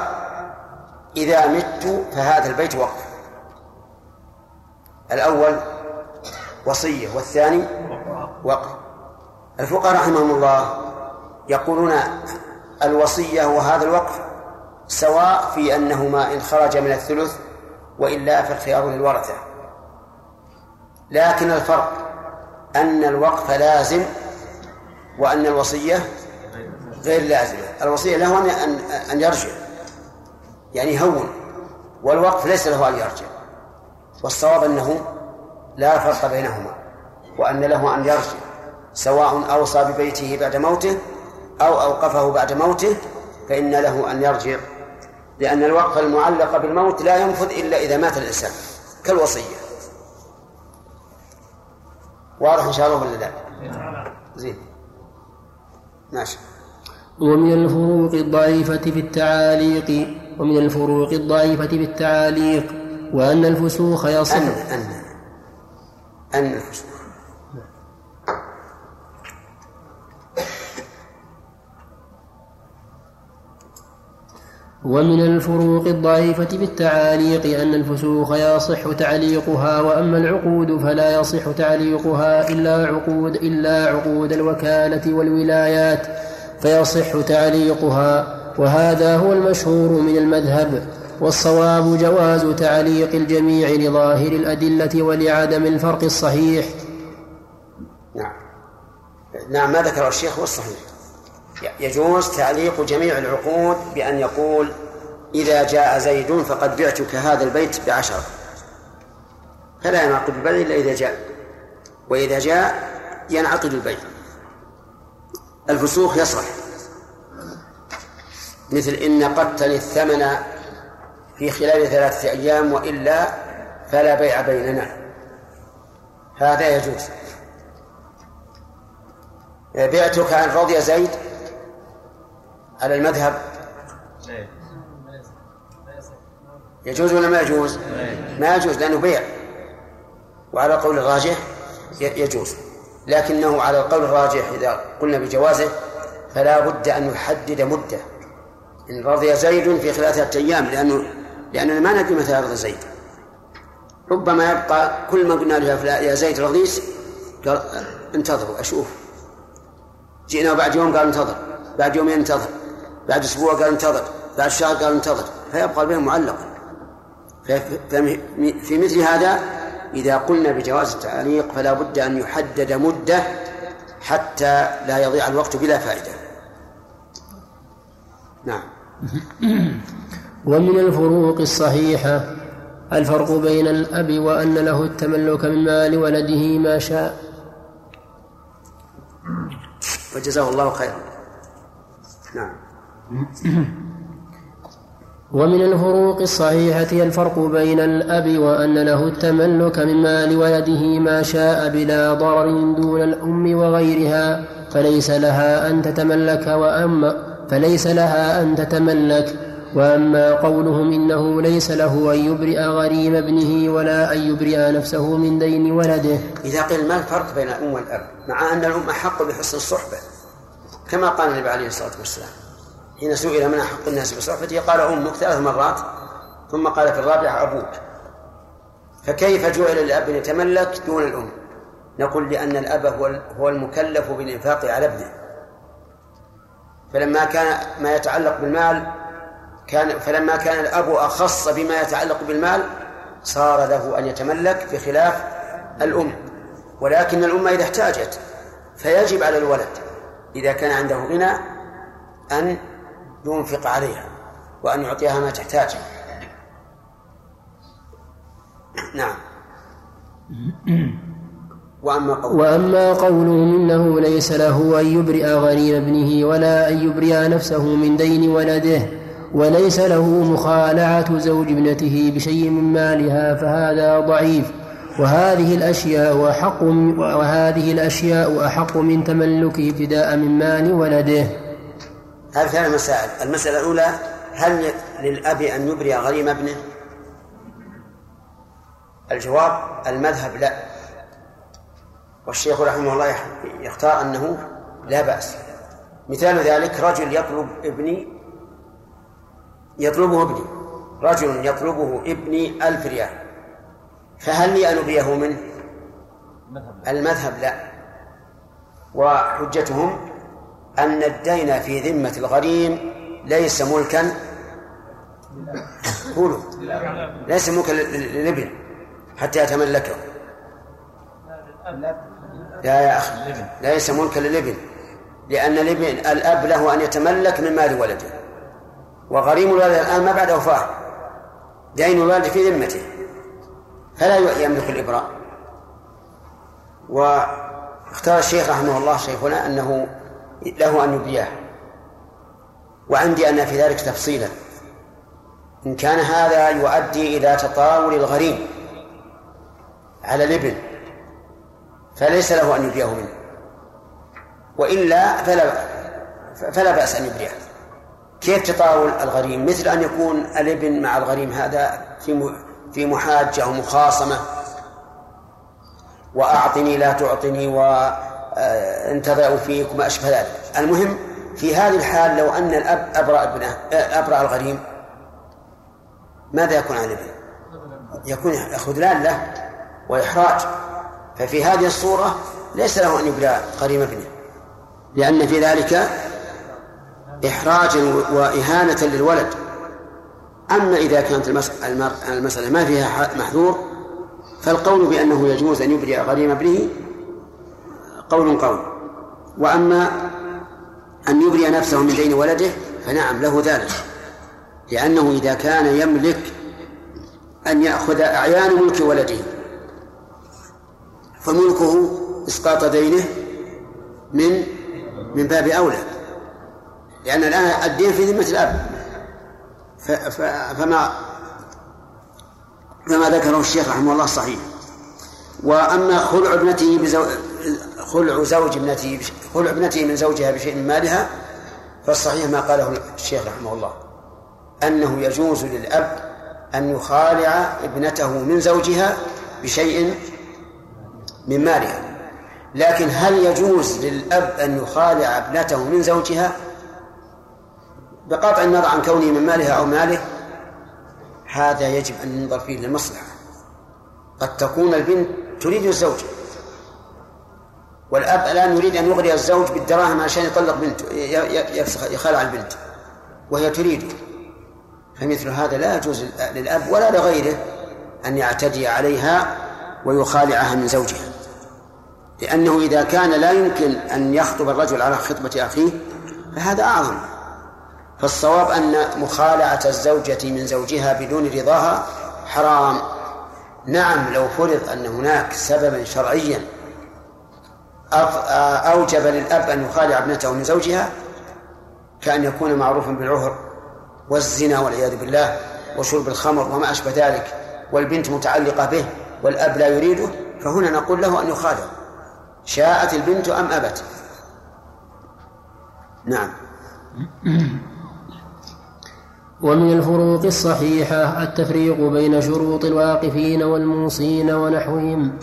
Speaker 1: إذا مت فهذا البيت وقف. الأول وصية والثاني وقف. الفقهاء رحمهم الله يقولون الوصية وهذا الوقف سواء في أنهما إن خرج من الثلث وإلا فالخيار للورثة لكن الفرق أن الوقف لازم وأن الوصية غير لازمة. الوصية له أن أن يرجع يعني هون والوقف ليس له أن يرجع. والصواب أنه لا فرق بينهما وأن له أن يرجع سواء أوصى ببيته بعد موته أو أوقفه بعد موته فإن له أن يرجع لأن الوقف المعلق بالموت لا ينفذ إلا إذا مات الإنسان كالوصية. واضح إن شاء الله ولا لا؟ زين. ماشي.
Speaker 2: ومن الفروق الضعيفة في التعاليق ومن الفروق الضعيفة في التعاليق وأن الفسوخ يصل. أن
Speaker 1: أن أن الفسوخ.
Speaker 2: ومن الفروق الضعيفة في التعاليق أن الفسوق يصح تعليقها وأما العقود فلا يصح تعليقها إلا عقود إلا عقود الوكالة والولايات فيصح تعليقها وهذا هو المشهور من المذهب والصواب جواز تعليق الجميع لظاهر الأدلة ولعدم الفرق الصحيح.
Speaker 1: نعم. نعم ما ذكره الشيخ هو الصحيح. يجوز تعليق جميع العقود بأن يقول إذا جاء زيد فقد بعتك هذا البيت بعشرة. فلا ينعقد البيع إلا إذا جاء. وإذا جاء ينعقد البيع. الفسوق يصح مثل إن قدتني الثمن في خلال ثلاثة أيام وإلا فلا بيع بيننا. هذا يجوز. بعتك عن رضي زيد على المذهب؟ يجوز ولا ما يجوز؟ ما يجوز لأنه بيع. وعلى قول الراجح يجوز. لكنه على القول الراجح إذا قلنا بجوازه فلا بد أن يحدد مدة. إن رضي زيد في ثلاثة أيام لأنه لأننا ما ندري متى يرضى زيد. ربما يبقى كل ما قلنا له يا زيد رضيس قال انتظروا أشوف. جئنا بعد يوم قال انتظر. بعد يومين انتظر. بعد أسبوع قال انتظر بعد شهر قال انتظر فيبقى البين معلقا. في مثل هذا إذا قلنا بجواز التعليق فلا بد أن يحدد مدة حتى لا يضيع الوقت بلا فائدة. نعم.
Speaker 2: ومن الفروق الصحيحة الفرق بين الأب وأن له التملك من مال ولده ما شاء.
Speaker 1: وجزاه الله خيرا. نعم.
Speaker 2: ومن الفروق الصحيحة الفرق بين الأب وأن له التملك من مال ولده ما شاء بلا ضرر دون الأم وغيرها فليس لها أن تتملك وأما فليس لها أن تتملك. وأما قولهم إنه ليس له أن يبرئ غريم ابنه ولا أن يبرئ نفسه من دين ولده.
Speaker 1: إذا قيل ما الفرق بين الأم والأب؟ مع أن الأم أحق بحسن الصحبة كما قال النبي عليه الصلاة والسلام. حين سئل من أحق الناس بصحبته قال أمك ثلاث مرات ثم قال في الرابعة أبوك. فكيف جعل الأب يتملك دون الأم؟ نقول لأن الأب هو المكلف بالإنفاق على ابنه. فلما كان ما يتعلق بالمال كان فلما كان الأب أخص بما يتعلق بالمال صار له أن يتملك بخلاف الأم. ولكن الأم إذا احتاجت فيجب على الولد إذا كان عنده غنى أن ينفق عليها وأن يعطيها ما تحتاج نعم.
Speaker 2: وأما قوله, وأما قوله إنه ليس له أن يبرئ غريم ابنه ولا أن يبرئ نفسه من دين ولده وليس له مخالعة زوج ابنته بشيء من مالها فهذا ضعيف. وهذه الأشياء أحق وهذه الأشياء أحق من تملكه ابتداء من مال ولده.
Speaker 1: هذه ثلاث مسائل. المسألة الأولى هل للأب أن يبرئ غريم ابنه؟ الجواب المذهب لا. والشيخ رحمه الله يختار أنه لا بأس. مثال ذلك رجل يطلب ابني يطلبه ابني. رجل يطلبه ابني ألف ريال. فهل لي أن أبريه منه؟ المذهب لا. وحجتهم أن الدين في ذمة الغريم ليس ملكا قولوا. ليس ملكا للابن حتى يتملكه. لا يا أخي ليس ملكا للابن لأن الابن الأب له أن يتملك من مال ولده. وغريم الولد الآن ما بعد وفاة دين الوالد في ذمته. فلا يملك الإبراء. واختار الشيخ رحمه الله شيخنا أنه له أن يبياه وعندي أن في ذلك تفصيلا. إن كان هذا يؤدي إلى تطاول الغريم على الابن فليس له أن يبرئه منه. وإلا فلا فلا بأس أن يبرئه كيف تطاول الغريم؟ مثل أن يكون الابن مع الغريم هذا في في محاجة أو مخاصمة. وأعطني لا تعطني وانتظر فيك وما أشبه ذلك. المهم في هذه الحال لو أن الأب أبرأ ابنه أبرأ الغريم ماذا يكون عن الابن؟ يكون خذلان له وإحراج. ففي هذه الصورة ليس له أن يبلى قريم ابنه لأن في ذلك إحراجا وإهانة للولد. أما إذا كانت المسألة ما فيها محذور فالقول بأنه يجوز أن يبرئ غريم ابنه قول قول. وأما أن يبرئ نفسه من دين ولده فنعم له ذلك. لأنه إذا كان يملك أن يأخذ أعيان ملك ولده فملكه إسقاط دينه من من باب أولى. لأن الآن الدين في ذمة الأب. فما فما ذكره الشيخ رحمه الله صحيح. وأما خلع ابنته. خلع زوج ابنته خلع ابنته من زوجها بشيء من مالها فالصحيح ما قاله الشيخ رحمه الله أنه يجوز للأب أن يخالع ابنته من زوجها بشيء من مالها. لكن هل يجوز للأب أن يخالع ابنته من زوجها؟ بقطع النظر عن كونه من مالها أو ماله هذا يجب أن ننظر فيه للمصلحة. قد تكون البنت تريد الزوج. والأب الآن يريد أن يغري الزوج بالدراهم عشان يطلق بنته يخلع البنت. وهي تريد. فمثل هذا لا يجوز للأب ولا لغيره أن يعتدي عليها ويخالعها من زوجها. لأنه إذا كان لا يمكن أن يخطب الرجل على خطبة أخيه فهذا أعظم. فالصواب أن مخالعة الزوجة من زوجها بدون رضاها حرام. نعم لو فرض أن هناك سببا شرعيا أوجب للأب أن يخالع ابنته من زوجها كأن يكون معروفا بالعهر والزنا والعياذ بالله وشرب الخمر وما أشبه ذلك والبنت متعلقة به والأب لا يريده فهنا نقول له أن يخالع. شاءت البنت أم أبت؟ نعم.
Speaker 2: ومن الفروق الصحيحة التفريق بين شروط الواقفين والموصين ونحوهم.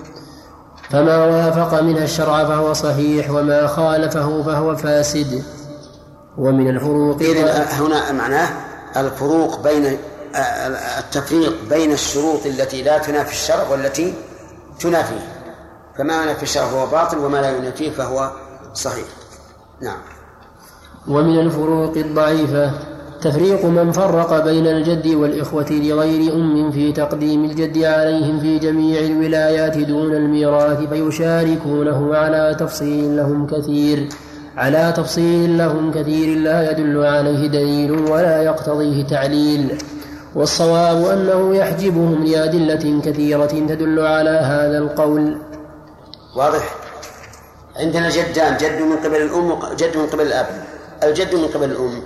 Speaker 2: فما وافق منها الشرع فهو صحيح وما خالفه فهو فاسد. ومن الفروق
Speaker 1: إذن هنا معناه الفروق بين التفريق بين الشروط التي لا تنافي الشرع والتي تنافيه. فما ينافي الشرع فهو باطل وما لا ينافيه فهو صحيح. نعم.
Speaker 2: ومن الفروق الضعيفة. تفريق من فرق بين الجد والإخوة لغير أم في تقديم الجد عليهم في جميع الولايات دون الميراث فيشاركونه على تفصيل لهم كثير على تفصيل لهم كثير لا يدل عليه دليل ولا يقتضيه تعليل. والصواب أنه يحجبهم لأدلة كثيرة تدل على هذا القول.
Speaker 1: واضح؟ عندنا جدان جد من قبل الأم وجد من قبل الأب. الجد من قبل الأم.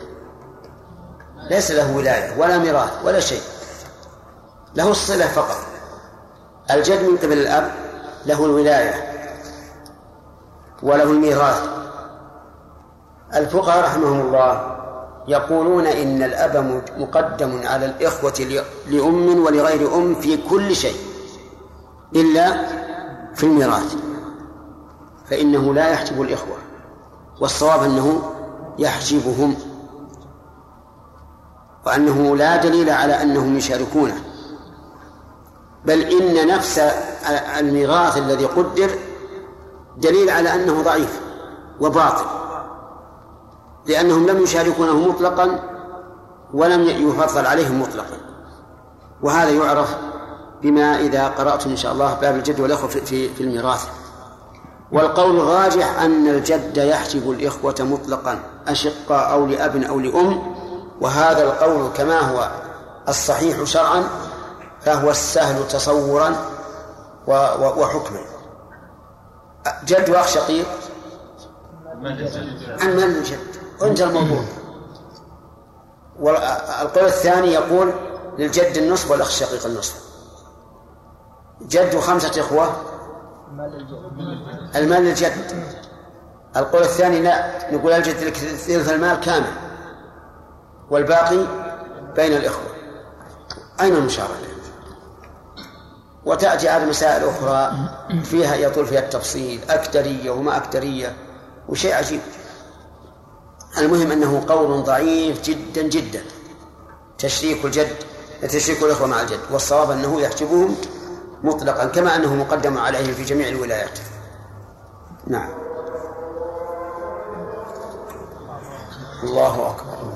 Speaker 1: ليس له ولاية ولا ميراث ولا شيء. له الصلة فقط. الجد من قبل الأب له الولاية وله الميراث. الفقهاء رحمهم الله يقولون إن الأب مقدم على الإخوة لأم ولغير أم في كل شيء إلا في الميراث. فإنه لا يحجب الإخوة والصواب أنه يحجبهم. وأنه لا دليل على أنهم يشاركونه. بل إن نفس الميراث الذي قدر دليل على أنه ضعيف وباطل لأنهم لم يشاركونه مطلقا ولم يفضل عليهم مطلقا. وهذا يعرف بما إذا قرأتم إن شاء الله باب الجد والأخوة في, في الميراث. والقول الراجح أن الجد يحجب الإخوة مطلقا أشقاء أو لأب أو لأم وهذا القول كما هو الصحيح شرعا فهو السهل تصورا وحكما. جد وأخ شقيق؟ عن من الجد انتهى الموضوع. والقول الثاني يقول للجد النصف والأخ الشقيق النصف. جد خمسة إخوة. المال للجد. القول الثاني لا نقول الجد ثلث المال كامل. والباقي بين الإخوة. أين المشاركة؟ وتأتي على مسائل أخرى فيها يطول فيها التفصيل أكدرية وما أكدرية وشيء عجيب. المهم أنه قول ضعيف جدا جدا. تشريك الجد تشريك الإخوة مع الجد. والصواب أنه يحجبهم مطلقا كما أنه مقدم عليه في جميع الولايات. نعم. الله أكبر.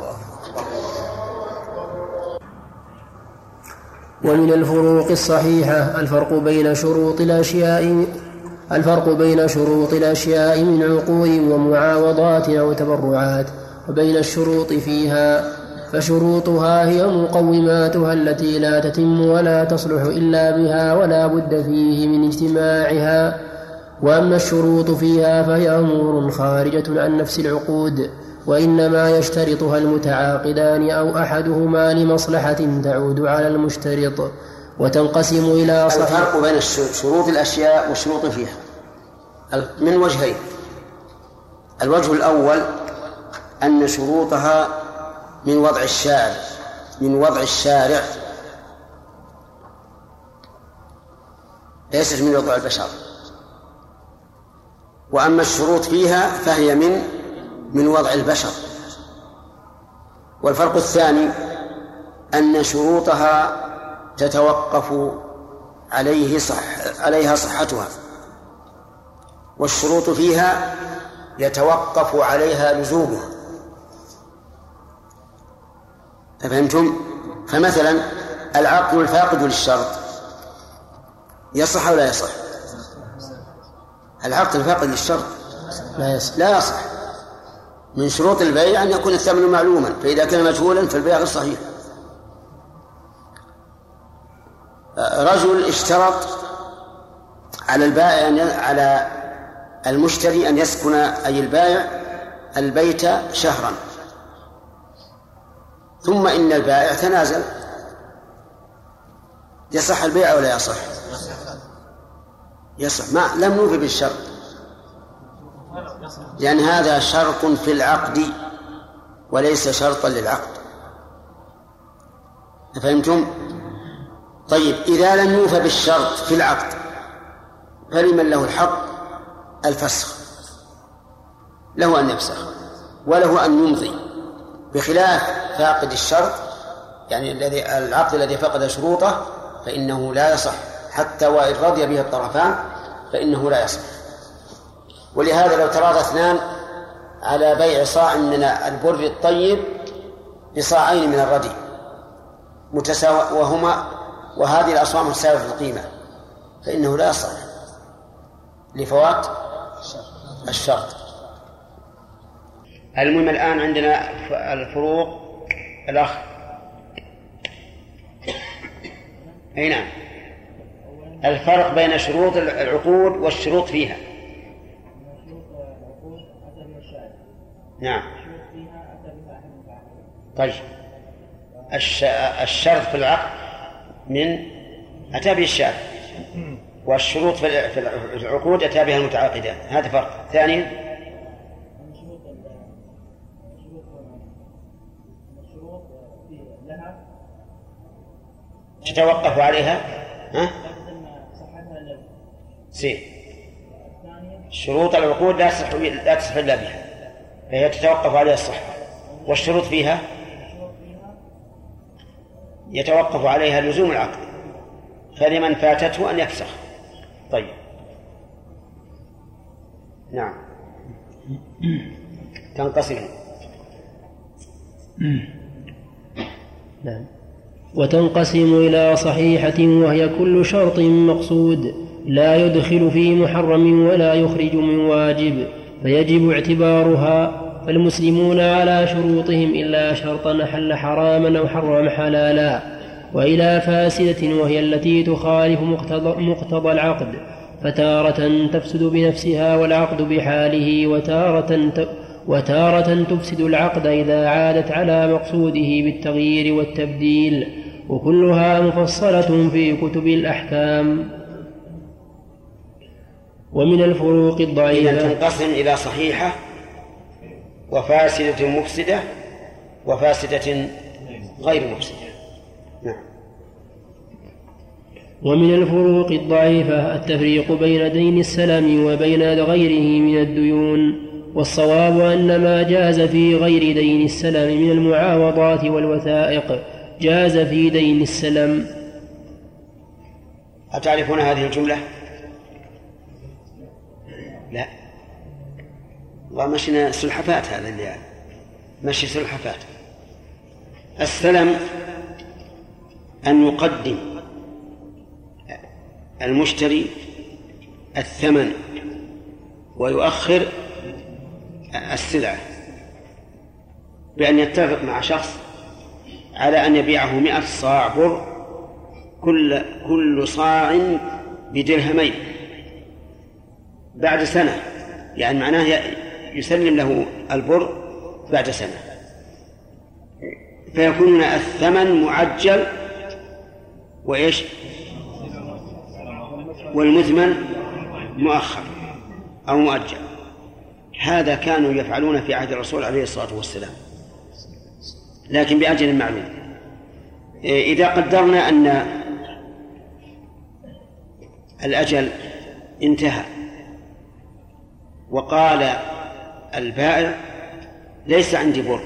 Speaker 2: ومن الفروق الصحيحة الفرق بين شروط الأشياء الفرق بين شروط الأشياء من عقود ومعاوضات أو تبرعات وبين الشروط فيها فشروطها هي مقوماتها التي لا تتم ولا تصلح إلا بها ولا بد فيه من اجتماعها وأما الشروط فيها فهي أمور خارجة عن نفس العقود. وإنما يشترطها المتعاقدان أو أحدهما لمصلحة تعود على المشترط وتنقسم إلى
Speaker 1: صحيح الفرق بين شروط الأشياء والشروط فيها. من وجهين. الوجه الأول أن شروطها من وضع الشارع من وضع الشارع. ليست من وضع البشر. وأما الشروط فيها فهي من من وضع البشر. والفرق الثاني أن شروطها تتوقف عليه صح عليها صحتها. والشروط فيها يتوقف عليها لزومها. أفهمتم؟ فمثلا العقد الفاقد للشرط يصح أو لا يصح؟ العقد الفاقد للشرط
Speaker 2: لا يصح.
Speaker 1: لا يصح. من شروط البيع أن يكون الثمن معلوما فإذا كان مجهولا فالبيع غير صحيح. رجل اشترط على البائع على المشتري أن يسكن أي البائع البيت شهرا. ثم إن البائع تنازل. يصح البيع ولا يصح؟ يصح. ما لم نوفي بالشرط. لأن هذا شرط في العقد وليس شرطا للعقد. فهمتم؟ طيب إذا لم يوفى بالشرط في العقد فلمن له الحق؟ الفسخ. له أن يفسخ وله أن يمضي. بخلاف فاقد الشرط يعني الذي العقد الذي فقد شروطه فإنه لا يصح. حتى وإن رضي به الطرفان فإنه لا يصح. ولهذا لو تراضى اثنان على بيع صاع من البر الطيب بصاعين من الردي متساوى وهما وهذه الأصواع متساوية في القيمة فإنه لا يصح لفوات الشرط. المهم الآن عندنا الفروق الأخ. أي نعم. الفرق بين شروط العقود والشروط فيها. نعم. طيب. الشرط في العقد من أتى به الشارع. والشروط في العقود أتى بها المتعاقدان. هذا فرق. ثانيا تتوقف عليها. ها؟ سي. شروط العقود لا تصح لا تصح إلا بها. فهي تتوقف عليها الصحة. والشروط فيها يتوقف عليها لزوم العقد. فلمن فاتته أن يفسخ. طيب. نعم. تنقسم.
Speaker 2: نعم. وتنقسم إلى صحيحة وهي كل شرط مقصود. لا يدخل في محرم ولا يخرج من واجب. فيجب اعتبارها فالمسلمون على شروطهم إلا شرطا حل حراما أو حرم حلالا. وإلى فاسدة وهي التي تخالف مقتضى, مقتضى العقد. فتارة تفسد بنفسها والعقد بحاله وتارة وتارة تفسد العقد إذا عادت على مقصوده بالتغيير والتبديل. وكلها مفصلة في كتب الأحكام. ومن الفروق الضعيفة.
Speaker 1: تنقسم إلى صحيحة وفاسدة مفسدة وفاسدة غير مفسدة. نعم.
Speaker 2: ومن الفروق الضعيفة التفريق بين دين السلم وبين غيره من الديون والصواب أن ما جاز في غير دين السلم من المعاوضات والوثائق جاز في دين السلم
Speaker 1: أتعرفون هذه الجملة؟ والله مشينا سلحفات هذا اللي يعني. مشي سلحفات السلم أن يقدم المشتري الثمن ويؤخر السلعة بأن يتفق مع شخص على أن يبيعه مئة صاع بر كل كل صاع بدرهمين بعد سنة يعني معناه يسلم له البر بعد سنة. فيكون الثمن معجل وإيش؟ والمثمن مؤخر أو مؤجل. هذا كانوا يفعلون في عهد الرسول عليه الصلاة والسلام. لكن بأجل معلوم. إذا قدرنا أن الأجل انتهى وقال البائع ليس عندي بر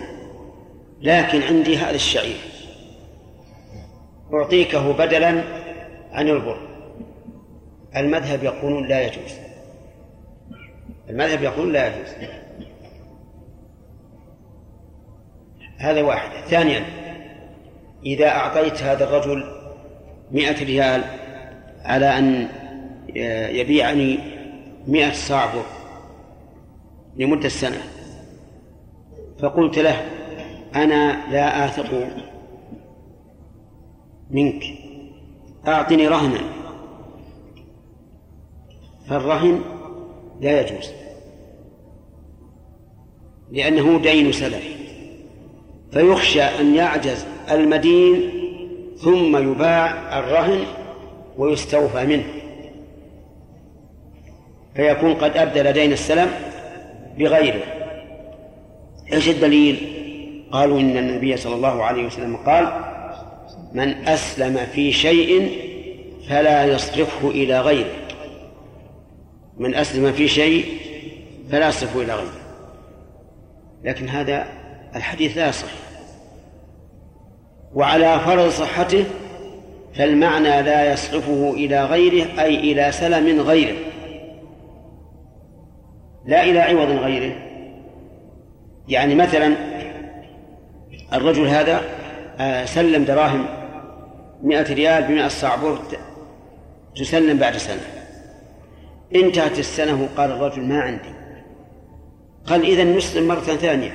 Speaker 1: لكن عندي هذا الشعير. أعطيكه بدلا عن البر. المذهب يقولون لا يجوز. المذهب يقول لا يجوز. هذا واحد. ثانيا إذا أعطيت هذا الرجل مئة ريال على أن يبيعني مئة صاع بر لمدة سنة فقلت له أنا لا آثق منك. أعطني رهنا. فالرهن لا يجوز. لأنه دين سلف. فيخشى أن يعجز المدين ثم يباع الرهن ويستوفى منه. فيكون قد أبدل دين السلم بغيره. إيش الدليل؟ قالوا إن النبي صلى الله عليه وسلم قال من أسلم في شيء فلا يصرفه إلى غيره. من أسلم في شيء فلا يصرفه إلى غيره. لكن هذا الحديث لا يصح. وعلى فرض صحته فالمعنى لا يصرفه إلى غيره أي إلى سلم غيره. لا إلى عوض غيره. يعني مثلا الرجل هذا آه، سلم دراهم مئة ريال بمئة صعبور تسلم بعد سنة. انتهت السنة وقال الرجل ما عندي. قال إذا نسلم مرة ثانية.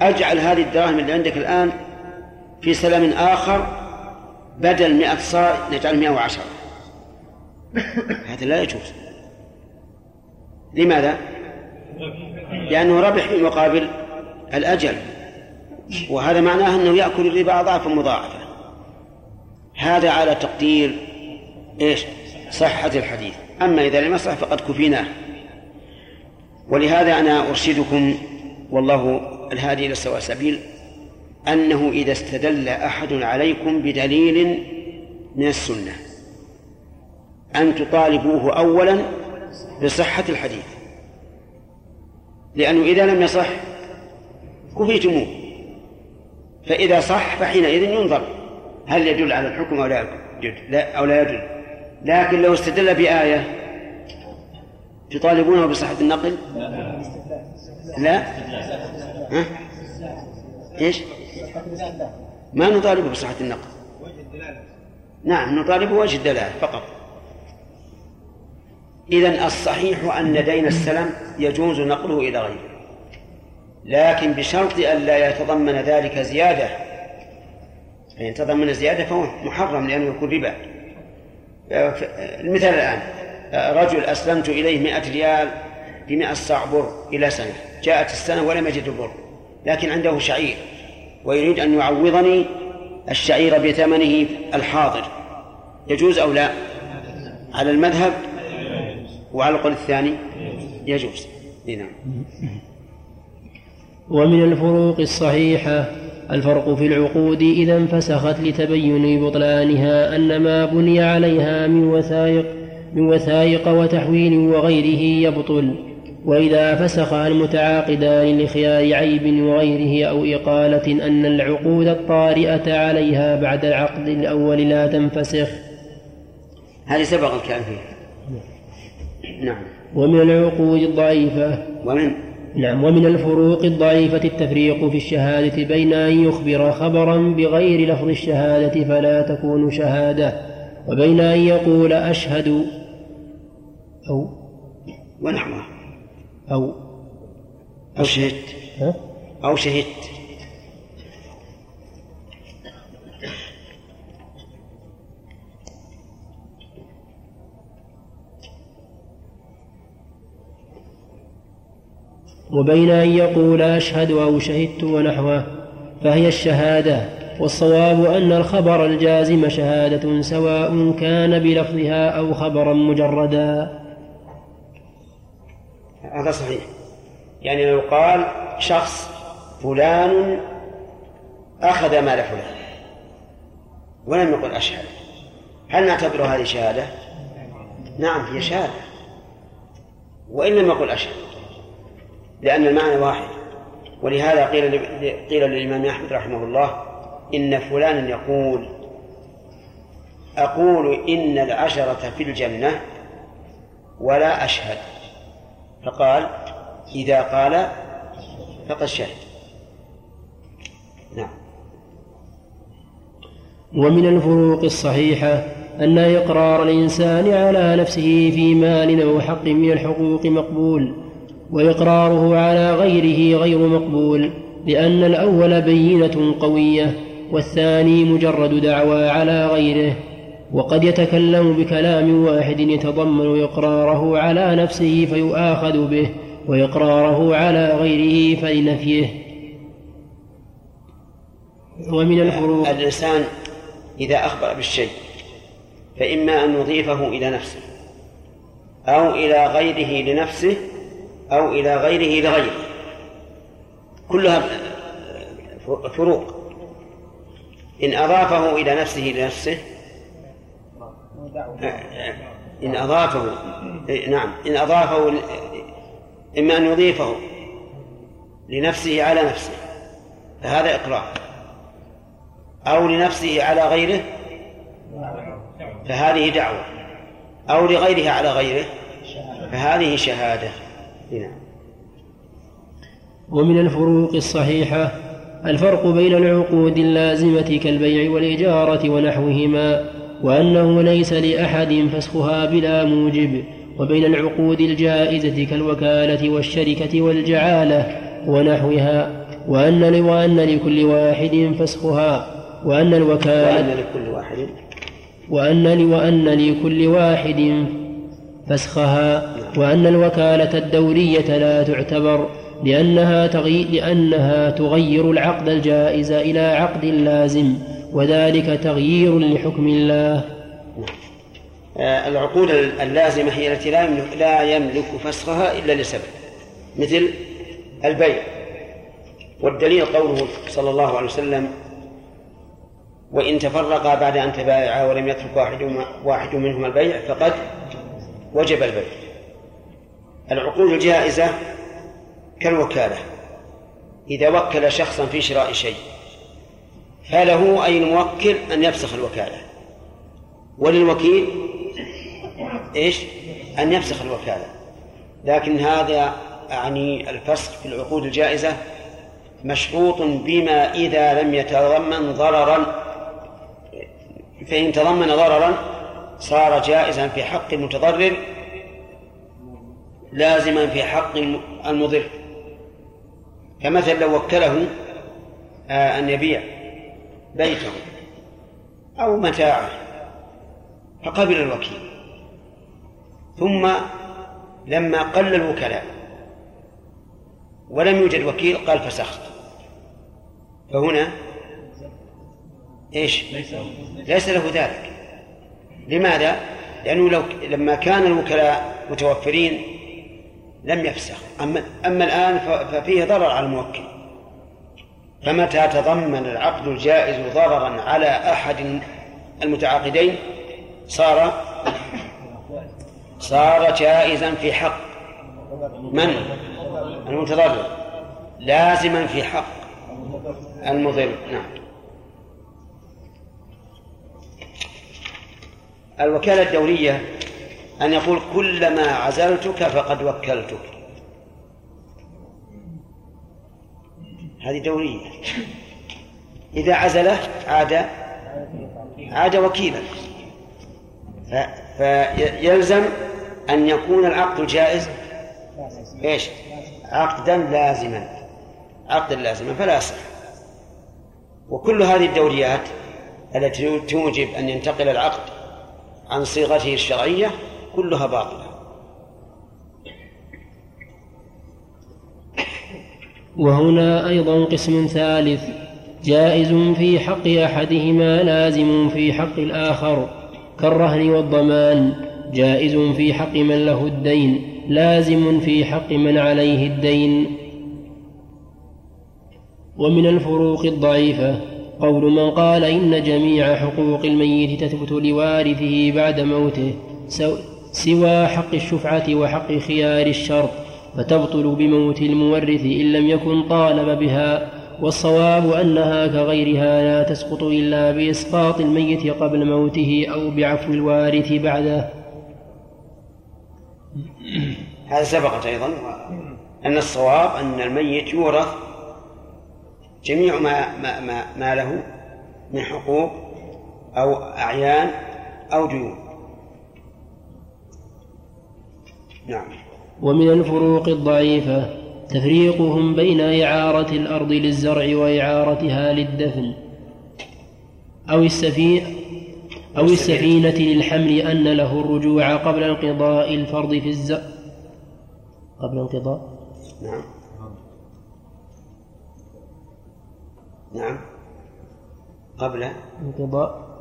Speaker 1: أجعل هذه الدراهم اللي عندك الآن في سلم آخر بدل مئة صاع نجعل مئة وعشرة. هذا لا يجوز. لماذا؟ لأنه ربح في مقابل الأجل. وهذا معناه أنه يأكل الربا أضعافا مضاعفة. هذا على تقدير إيش؟ صحة الحديث. أما إذا لم يصح فقد كفيناه. ولهذا أنا أرشدكم والله الهادي إلى سواء سبيل أنه إذا استدل أحد عليكم بدليل من السنة أن تطالبوه أولا بصحة الحديث. لأنه إذا لم يصح كفيتموه. فإذا صح فحينئذ ينظر هل يدل على الحكم أو لا يدل. أو لا يدل. لكن لو استدل بآية تطالبونه بصحة النقل؟ لا. ها؟ إيش؟ ما نطالبه بصحة النقل. نعم نطالبه وجه الدلالة فقط. إذا الصحيح أن دين السلم يجوز نقله إلى غيره. لكن بشرط أن لا يتضمن ذلك زيادة. فإن تضمن زيادة فهو محرم لأنه يكون ربا. المثال الآن رجل أسلمت إليه مئة ريال بمئة صاع بر إلى سنة. جاءت السنة ولم يجد البر لكن عنده شعير ويريد أن يعوضني الشعير بثمنه الحاضر. يجوز أو لا؟ على المذهب وعلى القول الثاني يجوز. نعم.
Speaker 2: ومن الفروق الصحيحة الفرق في العقود إذا انفسخت لتبين بطلانها أن ما بني عليها من وثائق من وثائق وتحويل وغيره يبطل. وإذا فسخ المتعاقدان لخيار عيب وغيره أو إقالة أن العقود الطارئة عليها بعد العقد الأول لا تنفسخ.
Speaker 1: هذه سبق الكلام فيها. نعم.
Speaker 2: ومن العقود الضعيفة.
Speaker 1: ومن؟
Speaker 2: نعم ومن الفروق الضعيفة التفريق في الشهادة بين أن يخبر خبرا بغير لفظ الشهادة فلا تكون شهادة وبين أن يقول أشهد. أو
Speaker 1: ونحوه.
Speaker 2: أو
Speaker 1: أو شهدت؟ أو شهدت.
Speaker 2: وبين أن يقول أشهد أو شهدت ونحوه فهي الشهادة والصواب أن الخبر الجازم شهادة سواء كان بلفظها أو خبرا مجردا.
Speaker 1: هذا صحيح. يعني لو قال شخص فلان أخذ مال فلان ولم يقل أشهد هل نعتبر هذه شهادة؟ نعم هي شهادة وإن لم يقل أشهد. لأن المعنى واحد. ولهذا قيل قيل للإمام أحمد رحمه الله إن فلانا يقول أقول إن العشرة في الجنة ولا أشهد. فقال إذا قال فقد شهد. نعم.
Speaker 2: ومن الفروق الصحيحة أن إقرار الإنسان على نفسه في مال أو حق من الحقوق مقبول. وإقراره على غيره غير مقبول لأن الأول بينة قوية والثاني مجرد دعوى على غيره وقد يتكلم بكلام واحد يتضمن إقراره على نفسه فيؤاخذ به وإقراره على غيره فلنفيه.
Speaker 1: ومن الفروق الإنسان إذا أخبر بالشيء فإما أن يضيفه إلى نفسه أو إلى غيره لنفسه أو إلى غيره لغيره كلها فروق. إن أضافه إلى نفسه لنفسه إن أضافه نعم إن أضافه إما أن يضيفه لنفسه على نفسه فهذا إقرار. أو لنفسه على غيره فهذه دعوة. أو لغيره على غيره فهذه شهادة. نعم.
Speaker 2: ومن الفروق الصحيحة الفرق بين العقود اللازمة كالبيع والإجارة ونحوهما وأنه ليس لأحد فسخها بلا موجب وبين العقود الجائزة كالوكالة والشركة والجعالة ونحوها وأن وأن لكل واحد فسخها وأن الوكالة
Speaker 1: وأن لكل واحد.
Speaker 2: وأن وأن لكل واحد فسخها. وأن الوكالة الدورية لا تعتبر لأنها تغير لأنها تغير العقد الجائز إلى عقد لازم وذلك تغيير لحكم الله.
Speaker 1: آه، العقود اللازمة هي التي لا يملك, لا يملك فسخها إلا لسبب مثل البيع. والدليل قوله صلى الله عليه وسلم وإن تفرقا بعد أن تبايعا ولم يترك واحد واحد منهما البيع فقد وجب البيع. العقود الجائزة كالوكالة إذا وكل شخصا في شراء شيء فله أي الموكل أن يفسخ الوكالة وللوكيل إيش؟ أن يفسخ الوكالة لكن هذا يعني الفسخ في العقود الجائزة مشروط بما إذا لم يتضمن ضررا فإن تضمن ضررا صار جائزا في حق المتضرر لازما في حق المضر كمثل لو وكله آه، أن يبيع بيته أو متاعه فقبل الوكيل ثم لما قل الوكلاء ولم يوجد وكيل قال فسخت فهنا إيش؟ ليس له ذلك لماذا؟ لأنه لو لما كان الوكلاء متوفرين لم يفسخ. أما أما الآن ففيه ضرر على الموكل. فمتى تضمن العقد الجائز ضررا على أحد المتعاقدين؟ صار صار جائزا في حق. من؟ المتضرر. لازما في حق. المضر. نعم. الوكالة الدولية أن يقول كلما عزلتك فقد وكلتك. هذه دورية. إذا عزله عاد عاد وكيلا. فيلزم أن يكون العقد الجائز إيش؟ عقدا لازما. عقدا لازما فلا يصح وكل هذه الدوريات التي توجب أن ينتقل العقد عن صيغته الشرعية كلها باطلة.
Speaker 2: وهنا أيضا قسم ثالث جائز في حق أحدهما لازم في حق الآخر كالرهن والضمان جائز في حق من له الدين لازم في حق من عليه الدين. ومن الفروق الضعيفة قول من قال إن جميع حقوق الميت تثبت لوارثه بعد موته سوى حق الشفعة وحق خيار الشرط فتبطل بموت المورث إن لم يكن طالب بها والصواب أنها كغيرها لا تسقط إلا بإسقاط الميت قبل موته أو بعفو الوارث بعده.
Speaker 1: هذا سبقت أيضا أن الصواب أن الميت يورث جميع ما, ما, ما, ما له من حقوق أو أعيان أو ديون. نعم.
Speaker 2: ومن الفروق الضعيفة تفريقهم بين إعارة الأرض للزرع وإعارتها للدفن أو السفينة أو السفينة. للحمل أن له الرجوع قبل انقضاء الفرض في الز قبل انقضاء.
Speaker 1: نعم. نعم. قبل
Speaker 2: انقضاء.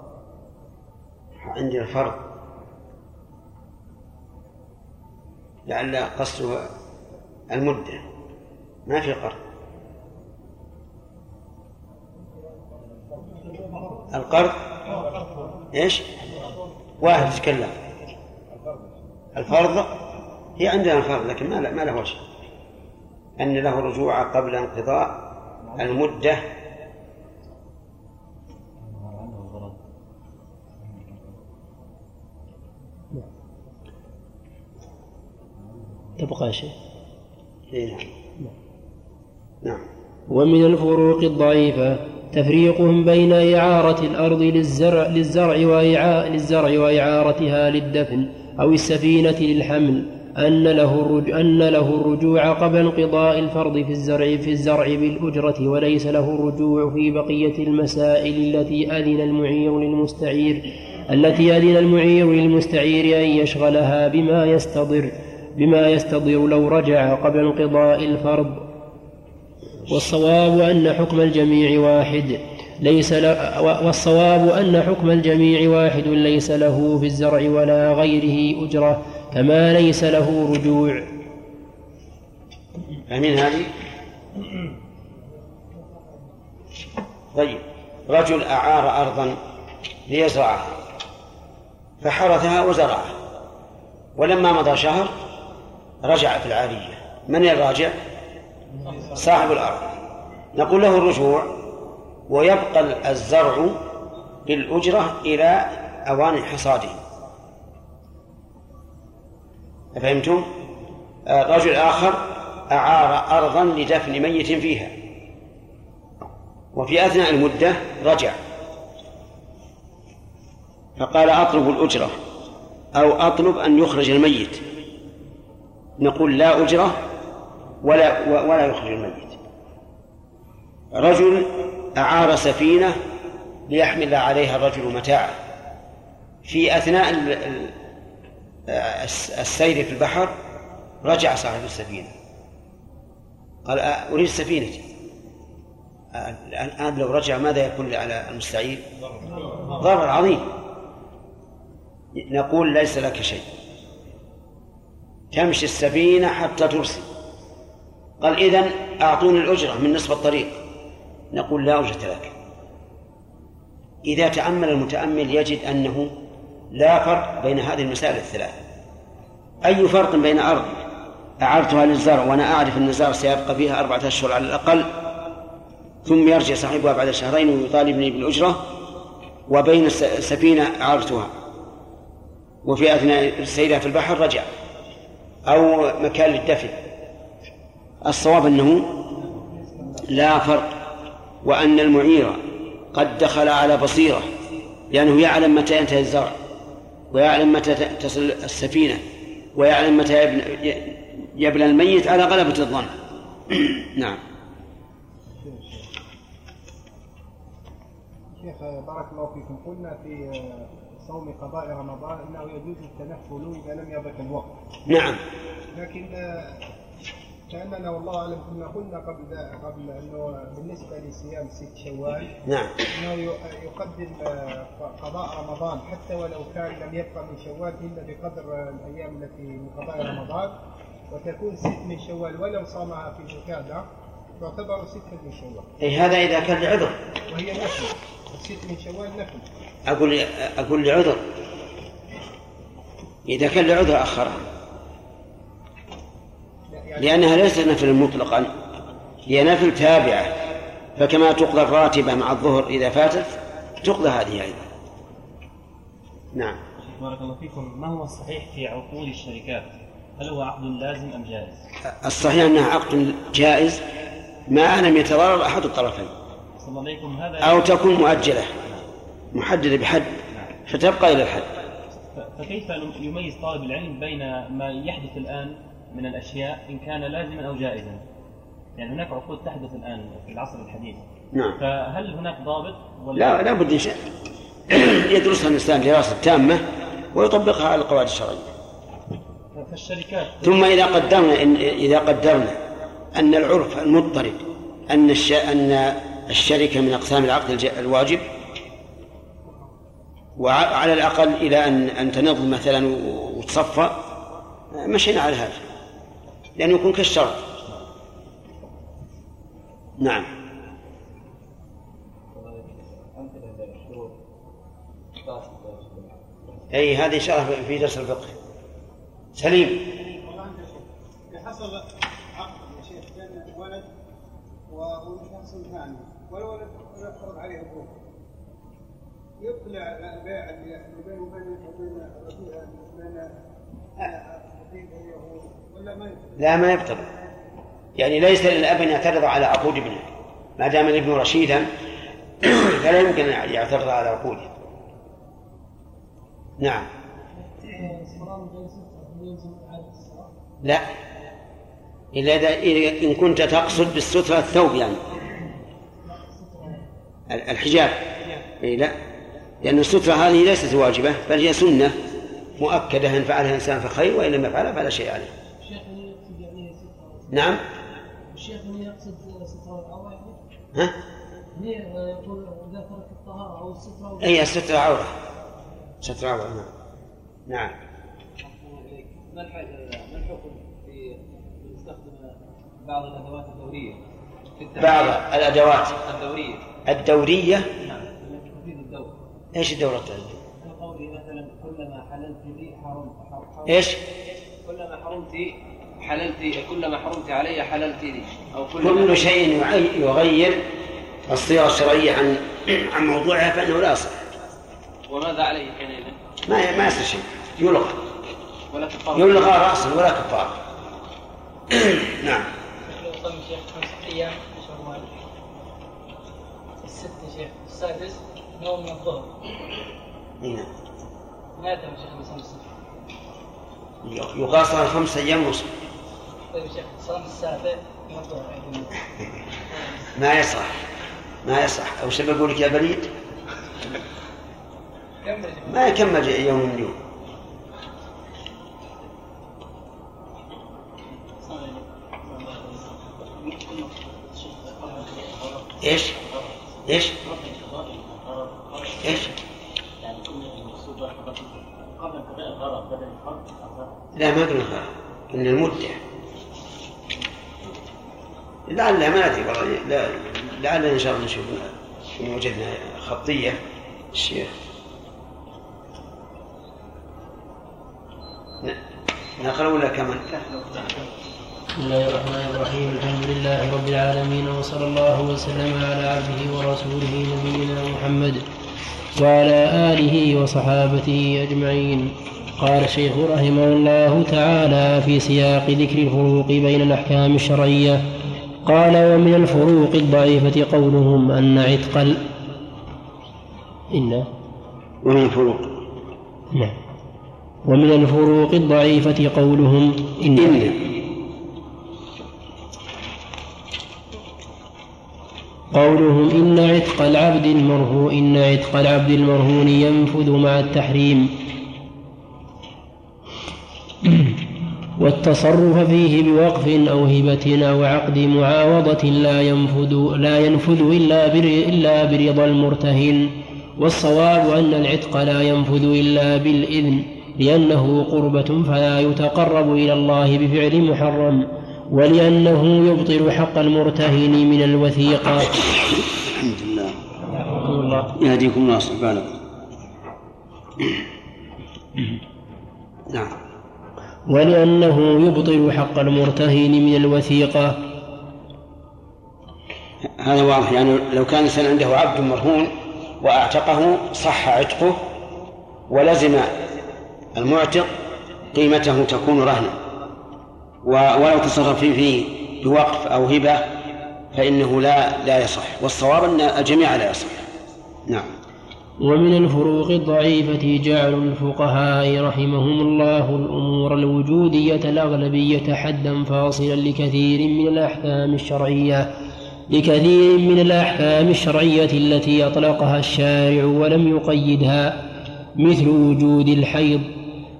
Speaker 1: عندي الفرض. لعل قصده المدة. ما في قرض. القرض؟ إيش؟ واحد يتكلم. الفرض؟ هي عندنا الفرض لكن ما ما له وجه. أن له رجوع قبل انقضاء المدة
Speaker 2: تبقى شيء
Speaker 1: إيه، نعم. نعم.
Speaker 2: ومن الفروق الضعيفة تفريقهم بين إعارة الأرض للزرع للزرع وإعاء للزرع وإعارتها للدفن أو السفينة للحمل أن له الرجوع أن له الرجوع قبل انقضاء الفرض في الزرع في الزرع بالأجرة وليس له الرجوع في بقية المسائل التي أذن المعير للمستعير التي أذن المعير للمستعير أن يشغلها بما يستضر. بما يستضر لو رجع قبل انقضاء الفرض والصواب أن حكم الجميع واحد ليس والصواب أن حكم الجميع واحد ليس له في الزرع ولا غيره أجرة كما ليس له رجوع
Speaker 1: فاهمين هذه؟ طيب رجل أعار أرضا ليزرعها فحرثها وزرعها ولما مضى شهر رجع في العارية من الراجع؟ صاحب الأرض. نقول له الرجوع ويبقى الزرع بالأجرة إلى أوان حصاده. أفهمتم؟ آه، رجل آخر أعار أرضا لدفن ميت فيها. وفي أثناء المدة رجع. فقال أطلب الأجرة أو أطلب أن يخرج الميت. نقول لا أجرة ولا ولا يخرج الميت. رجل أعار سفينة ليحمل عليها الرجل متاعه. في أثناء السير في البحر رجع صاحب السفينة. قال أريد سفينتي. الآن لو رجع ماذا يكون على المستعير؟ ضرر عظيم. نقول ليس لك شيء. تمشي السفينة حتى ترسل. قال إذن أعطوني الأجرة من نصف الطريق. نقول لا أجرة لك. إذا تأمل المتأمل يجد أنه لا فرق بين هذه المسائل الثلاث. أي فرق بين أرض أعرتها للزرع وأنا أعرف أن الزرع سيبقى فيها أربعة أشهر على الأقل ثم يرجع صاحبها بعد شهرين ويطالبني بالأجرة وبين سفينة أعرتها. وفي أثناء سيرها في البحر رجع. أو مكان للدفن. الصواب أنه لا فرق وأن المعير قد دخل على بصيرة لأنه يعلم متى ينتهي الزرع ويعلم متى تصل السفينة ويعلم متى يبنى الميت على غلبة الظن. نعم.
Speaker 3: شيخ بارك الله فيكم. قلنا في صوم قضاء رمضان إنه يجوز التنفل إذا لم يضق الوقت.
Speaker 1: نعم.
Speaker 3: لكن كأننا والله أعلم كنا قلنا قبل قبل إنه بالنسبة لصيام ست شوال
Speaker 1: نعم
Speaker 3: إنه يقدم قضاء رمضان حتى ولو كان لم يبقى من شوال الا بقدر الأيام التي من قضاء رمضان وتكون ست من شوال ولو صامها في ذكاء تعتبر ستة من شوال.
Speaker 1: اي هذا إذا كان لعذر.
Speaker 3: وهي نفل الست من شوال نفل.
Speaker 1: أقول أقول لعذر. إذا كان لعذر اخرها. لأنها ليست نفل مطلقا. هي نفل تابعة. فكما تقضى الراتبة مع الظهر إذا فاتت تقضى هذه أيضا. نعم.
Speaker 4: بارك الله فيكم. ما هو الصحيح في عقود الشركات؟ هل هو عقد لازم أم جائز؟
Speaker 1: الصحيح أنها عقد جائز ما لم يتضرر أحد الطرفين. أو تكون مؤجلة. محددة بحد فتبقى إلى الحد.
Speaker 4: فكيف يميز طالب العلم بين ما يحدث الآن من الأشياء إن كان لازما أو جائزا؟ يعني هناك عقود تحدث الآن في العصر الحديث.
Speaker 1: نعم.
Speaker 4: فهل هناك ضابط؟ ولا
Speaker 1: لا لا بد يدرسها الإنسان دراسة تامة ويطبقها على القواعد الشرعية.
Speaker 4: فالشركات
Speaker 1: ثم إذا قدرنا إن إذا قدرنا أن العرف المضطرد أن. أن الشركة من أقسام العقد الواجب وعلى الأقل إلى أن أن تنض مثلا وتصفى مشينا على هذا لأنه يكون كالشرط. نعم. أي هذه الله في درس الفقه. سليم.
Speaker 5: حصل عقد يا شيخ بين ولد وشخص ثاني والولد يفرض عليه ابوه يقلع البيع اللي بينه وبين يقلع؟
Speaker 1: لا. ما يبطل يعني ليس للأب أن يعترض على عقود ابنه. ما دام الابن رشيدا فلا يمكن أن يعترض على عقوده. نعم. لا. إلا إذا إن كنت تقصد بالسترة الثوب يعني. ال- الحجاب. إيه لا. لأن السترة هذه ليست واجبة بل هي سنة مؤكدة إن فعلها الإنسان فخير وإن لم يفعلها فلا شيء عليه.
Speaker 6: الشيخ يقصد يعني سترة
Speaker 1: نعم.
Speaker 6: الشيخ اللي يقصد سترة العورة يعني
Speaker 1: ها
Speaker 6: يقول إذا ترك الطهارة أو السترة
Speaker 1: أي الستر عورة. ستر عورة نعم. نعم.
Speaker 7: ما الحاجة ما الحكم في يستخدم بعض الأدوات الدورية؟
Speaker 1: بعض الأدوات.
Speaker 7: الدورية.
Speaker 1: الدورية؟
Speaker 7: نعم.
Speaker 1: إيش الدورة الدورية؟
Speaker 7: كقولي مثلا كلما حللت لي حرمت. حرمت
Speaker 1: إيش؟
Speaker 7: كلما حرمت حللت كلما حرمت علي حللت لي. أو كلما
Speaker 1: كل شيء يغير الصيغة الشرعية عن عن موضوعها فإنه لا يصح
Speaker 7: وماذا علي حينئذ؟
Speaker 1: ما ما يصير شيء. يلغى.
Speaker 7: ولا كفارة.
Speaker 1: يلغى رأسا ولا كفارة. نعم.
Speaker 6: خمسة أيام الست شيخ السادس نوم من الظهر
Speaker 1: نعم
Speaker 6: نادم يا شيخ بصوم الست
Speaker 1: يقاس على خمس أيام ونصف.
Speaker 6: طيب شيخ صام السابع من الظهر
Speaker 1: ما يصح. ما يصح. أو شو بقول لك يا بريد ما يكمل يوم من يوم. إيش؟ إيش؟ إيش؟ لا ما قلنا قلنا المدة لعل ما أدري والله لعل إن شاء الله نشوف ان وجدنا خطية الشيخ نقرأ ولا كمان؟
Speaker 2: بسم الله الرحمن الرحيم الحمد لله رب العالمين وصلى الله وسلم على عبده ورسوله نبينا محمد وعلى آله وصحابته أجمعين. قال الشيخ رحمه الله تعالى في سياق ذكر الفروق بين الأحكام الشرعية. قال ومن الفروق الضعيفة قولهم أن عتق ال... إن.
Speaker 1: ومن الفروق؟
Speaker 2: نعم. ومن الفروق الضعيفة قولهم إن,
Speaker 1: إن.
Speaker 2: قولهم إن عتق العبد المرهون إن عتق العبد المرهون ينفذ مع التحريم. والتصرف فيه بوقف أو هبة أو عقد معاوضة لا ينفذ لا ينفذ إلا إلا برضا المرتهن. والصواب أن العتق لا ينفذ إلا بالإذن لأنه قربة فلا يتقرب إلى الله بفعل محرم. ولأنه يبطل حق المرتهن من الوثيقة.
Speaker 1: الحمد لله. يهديكم الله بالكم نعم.
Speaker 2: ولأنه يبطل حق المرتهن من الوثيقة.
Speaker 1: هذا واضح يعني لو كان الإنسان عنده عبد مرهون وأعتقه صح عتقه ولزم المعتق قيمته تكون رهنا. ولو تصرف فيه, بوقف أو هبة فإنه لا لا يصح. والصواب أن الجميع لا يصح. نعم.
Speaker 2: ومن الفروق الضعيفة جعل الفقهاء رحمهم الله الأمور الوجودية الأغلبية حدا فاصلا لكثير من الأحكام الشرعية لكثير من الأحكام الشرعية التي أطلقها الشارع ولم يقيدها مثل وجود الحيض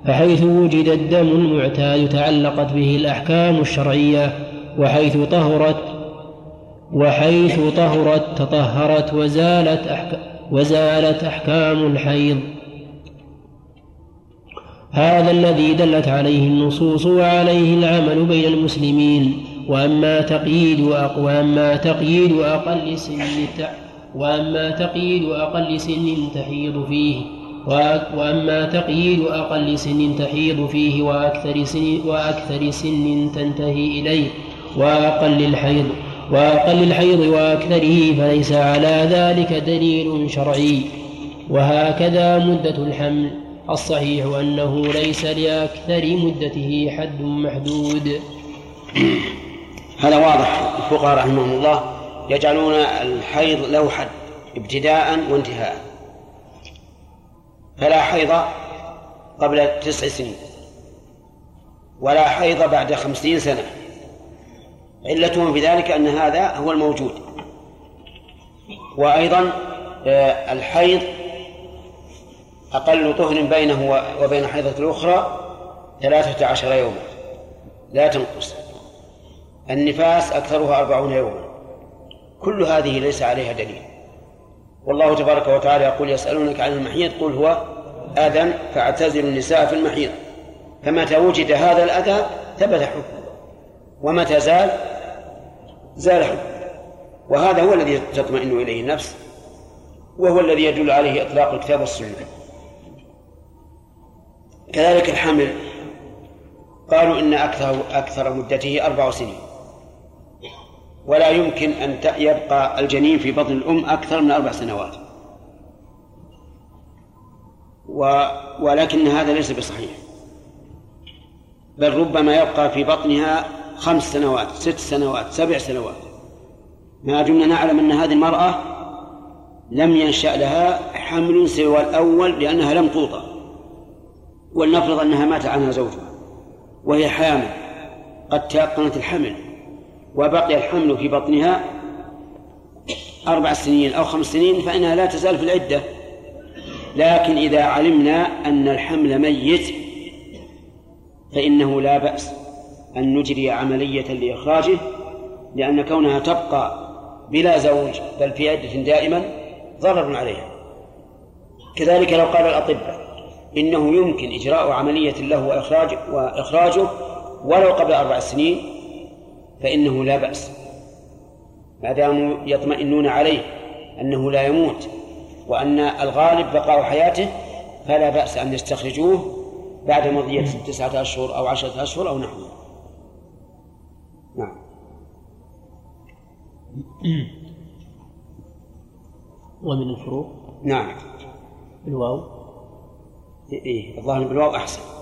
Speaker 2: فحيث وجد الدم المعتاد تعلقت به الأحكام الشرعية وحيث طهرت وحيث طهرت تطهرت وزالت أحكام وزالت أحكام الحيض. هذا الذي دلت عليه النصوص وعليه العمل بين المسلمين وأما تقييد وأما تقييد أقل سن وأما تقييد أقل سن تحيض فيه. وأما تقييد أقل سن تحيض فيه وأكثر سن وأكثر سن تنتهي إليه وأقل الحيض وأقل الحيض وأكثره فليس على ذلك دليل شرعي. وهكذا مدة الحمل. الصحيح أنه ليس لأكثر مدته حد محدود.
Speaker 1: هذا واضح. الفقهاء رحمهم الله يجعلون الحيض له حد ابتداء وانتهاء. فلا حيض قبل تسع سنين ولا حيض بعد خمسين سنة. علتهم في ذلك أن هذا هو الموجود. وأيضا آه، الحيض أقل طهر بينه وبين الحيضة الأخرى ثلاثة عشر يوما. لا تنقص. النفاس أكثرها أربعون يوما. كل هذه ليس عليها دليل. والله تبارك وتعالى يقول يسألونك عن المحيض قل هو أذى فاعتزلوا النساء في المحيض. فمتى وجد هذا الأذى ثبت حكمه. ومتى زال؟ زال حكمه. وهذا هو الذي تطمئن إليه النفس وهو الذي يدل عليه إطلاق الكتاب والسنة. كذلك الحمل قالوا إن أكثر أكثر مدته أربع سنين. ولا يمكن أن يبقى الجنين في بطن الأم أكثر من أربع سنوات. و ولكن هذا ليس بصحيح. بل ربما يبقى في بطنها خمس سنوات ست سنوات سبع سنوات. ما دمنا نعلم أن هذه المرأة لم ينشأ لها حمل سوى الأول لأنها لم توطأ. ولنفرض أنها مات عنها زوجها وهي حامل قد تيقنت الحمل. وبقي الحمل في بطنها أربع سنين أو خمس سنين فإنها لا تزال في العدة. لكن إذا علمنا أن الحمل ميت فإنه لا بأس أن نجري عملية لإخراجه لأن كونها تبقى بلا زوج بل في عدة دائما ضرر عليها. كذلك لو قال الأطباء إنه يمكن إجراء عملية له وإخراج وإخراجه ولو قبل أربع سنين فإنه لا بأس. ما داموا يطمئنون عليه أنه لا يموت وأن الغالب بقاء حياته فلا بأس أن يستخرجوه بعد مضي تسعة أشهر أو عشرة أشهر أو نحوه نعم.
Speaker 2: ومن الفروق؟
Speaker 1: نعم.
Speaker 2: الواو
Speaker 1: إيه الظاهر بالواو أحسن.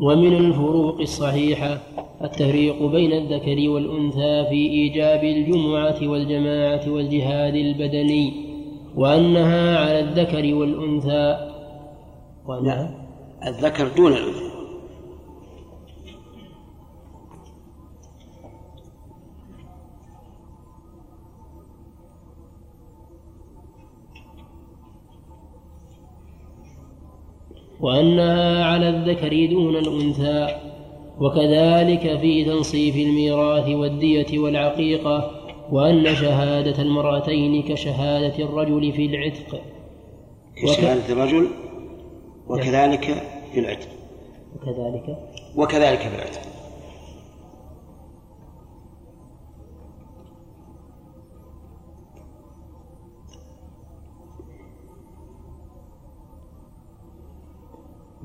Speaker 2: ومن الفروق الصحيحة التفريق بين الذكر والأنثى في إيجاب الجمعة والجماعة والجهاد البدني وأنها على الذكر والأنثى.
Speaker 1: وأنها الذكر دون الأنثى.
Speaker 2: وأنها على الذكر دون الأنثى وكذلك في تنصيف الميراث والدية والعقيقة وأن شهادة المرأتين كشهادة الرجل في العتق.
Speaker 1: كشهادة الرجل وكذلك في العتق.
Speaker 2: وكذلك؟
Speaker 1: وكذلك في العتق.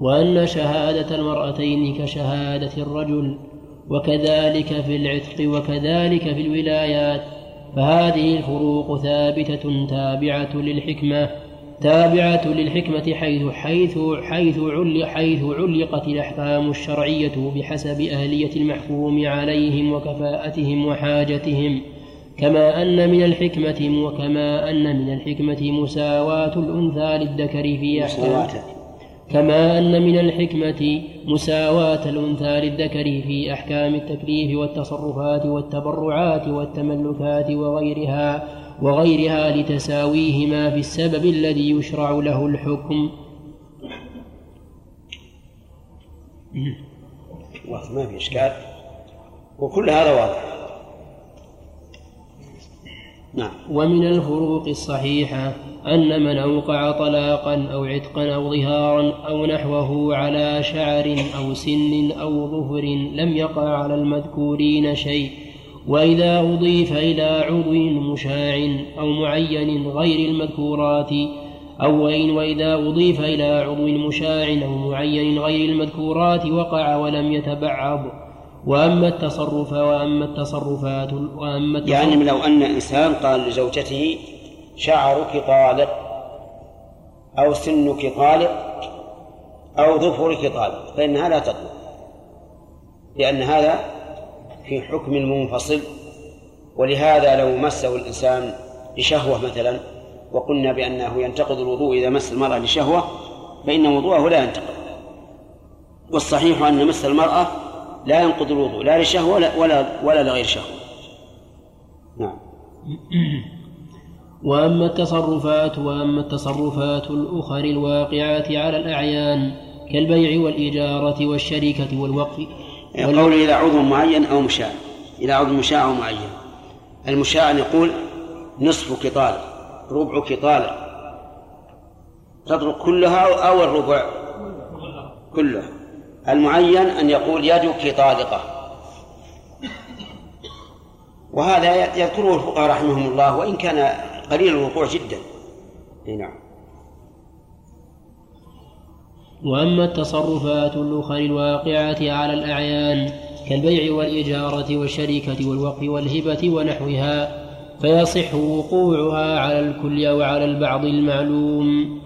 Speaker 2: وأن شهادة المرأتين كشهادة الرجل وكذلك في العتق وكذلك في الولايات فهذه الفروق ثابتة تابعة للحكمة تابعة للحكمة حيث حيث حيث علق حيث علقت الأحكام الشرعية بحسب أهلية المحكوم عليهم وكفاءتهم وحاجتهم كما أن من الحكمة وكما أن من الحكمة مساواة الأنثى للذكر في أحكام كما أن من الحكمة مساواة الأنثى للذكر في أحكام التكليف والتصرفات والتبرعات والتملكات وغيرها وغيرها لتساويهما في السبب الذي يشرع له الحكم.
Speaker 1: ما في إشكال. وكل هذا واضح.
Speaker 2: نعم. ومن الفروق الصحيحة أن من أوقع طلاقا أو عتقا أو ظهارا أو نحوه على شعر أو سن أو ظفر لم يقع على المذكورين شيء وإذا أضيف إلى عضو مشاع أو معين غير المذكورات أو وإن وإذا أضيف إلى عضو مشاع أو معين غير المذكورات وقع ولم يتبعض. وأما التصرف وأما التصرفات وأما التصرف
Speaker 1: يعني لو أن إنسان قال لزوجته شعرك طالق أو سنك طالق أو ظفرك طالق فإنها لا تطلق لأن هذا في حكم منفصل ولهذا لو مسه الإنسان لشهوة مثلا وقلنا بأنه ينتقض الوضوء إذا مس المرأة لشهوة فإن وضوءه لا ينتقض. والصحيح أن مس المرأة لا ينقض الوضوء لا لشهوة ولا ولا, لغير شهوة. نعم.
Speaker 2: وأما التصرفات وأما التصرفات الأخر الواقعات على الأعيان كالبيع والإجارة والشركة والوقف
Speaker 1: قول إلى عضو معين أو مشاع. إلى عضو مشاع أو معين. المشاع يقول نصفك طالق ربعك طالق تطلق كلها أو الربع؟ كلها. المعين أن يقول يدك طالقة وهذا يذكره الفقهاء رحمهم الله وإن كان قليل الوقوع جدا. نعم.
Speaker 2: وأما التصرفات الأخرى الواقعة على الأعيان كالبيع والإجارة والشركة والوقف والهبة ونحوها فيصح وقوعها على الكل أو على البعض المعلوم.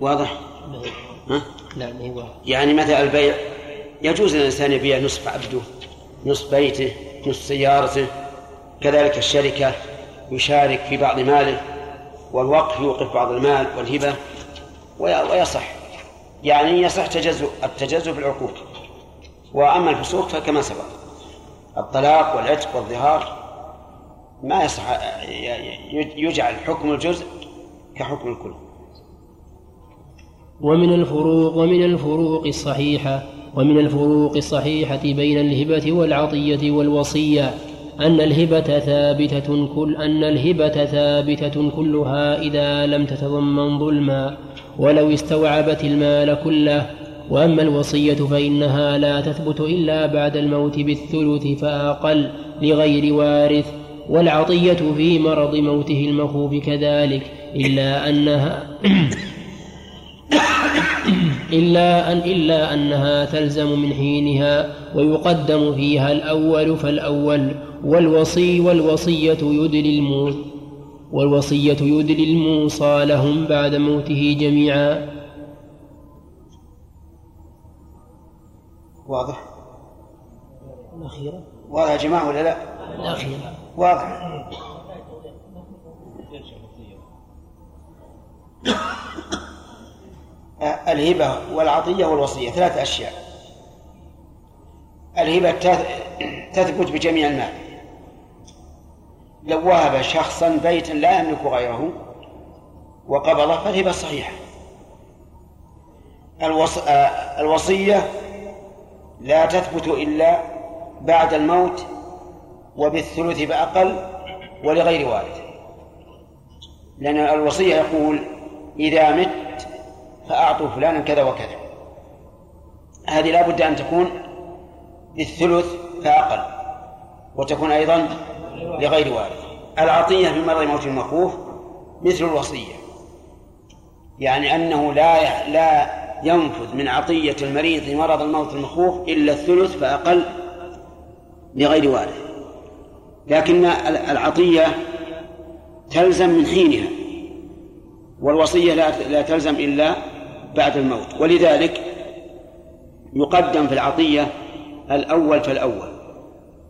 Speaker 1: واضح؟
Speaker 2: ها؟ نعم هو.
Speaker 1: يعني مثلا البيع يجوز للإنسان يبيع نصف عبده نصف بيته نصف سيارته. كذلك الشركة يشارك في بعض ماله والوقف يوقف بعض المال والهبة ويصح. يعني يصح تجزؤ التجزؤ في العقود وأما الفسوق فكما سبق. الطلاق والعتق والظهار ما يصح يجعل حكم الجزء كحكم الكل.
Speaker 2: ومن الفروق ومن الفروق الصحيحة ومن الفروق الصحيحة بين الهبة والعطية والوصية أن الهبة ثابتة كل أن الهبة ثابتة كلها إذا لم تتضمن ظلما ولو استوعبت المال كله. وأما الوصية فإنها لا تثبت إلا بعد الموت بالثلث فأقل لغير وارث. والعطية في مرض موته المخوف كذلك إلا أنها إلا أن إلا أنها تلزم من حينها ويقدم فيها الأول فالأول والوصي والوصية يدلي الموت والوصية يدلي الموصى لهم بعد موته جميعا.
Speaker 1: واضح؟
Speaker 2: الأخيرة؟
Speaker 1: واضح يا جماعة ولا لا؟
Speaker 2: الأخيرة.
Speaker 1: واضح. الهبة والعطية والوصية ثلاث أشياء. الهبة تثبت بجميع المال لو وهب شخصا بيتا لا يملك غيره وقبضه فالهبة صحيحة. الوص... الوصية لا تثبت إلا بعد الموت وبالثلث فأقل ولغير وارث لأن الوصية يقول إذا مت فأعطوا فلانا كذا وكذا. هذه لا بد أن تكون بالثلث فأقل وتكون أيضا لغير وارث. العطية في مرض موت المخوف مثل الوصية يعني أنه لا لا ينفذ من عطية المريض مرض الموت المخوف إلا الثلث فأقل لغير وارث. لكن العطية تلزم من حينها والوصية لا تلزم إلا بعد الموت. ولذلك يقدم في العطية الأول فالأول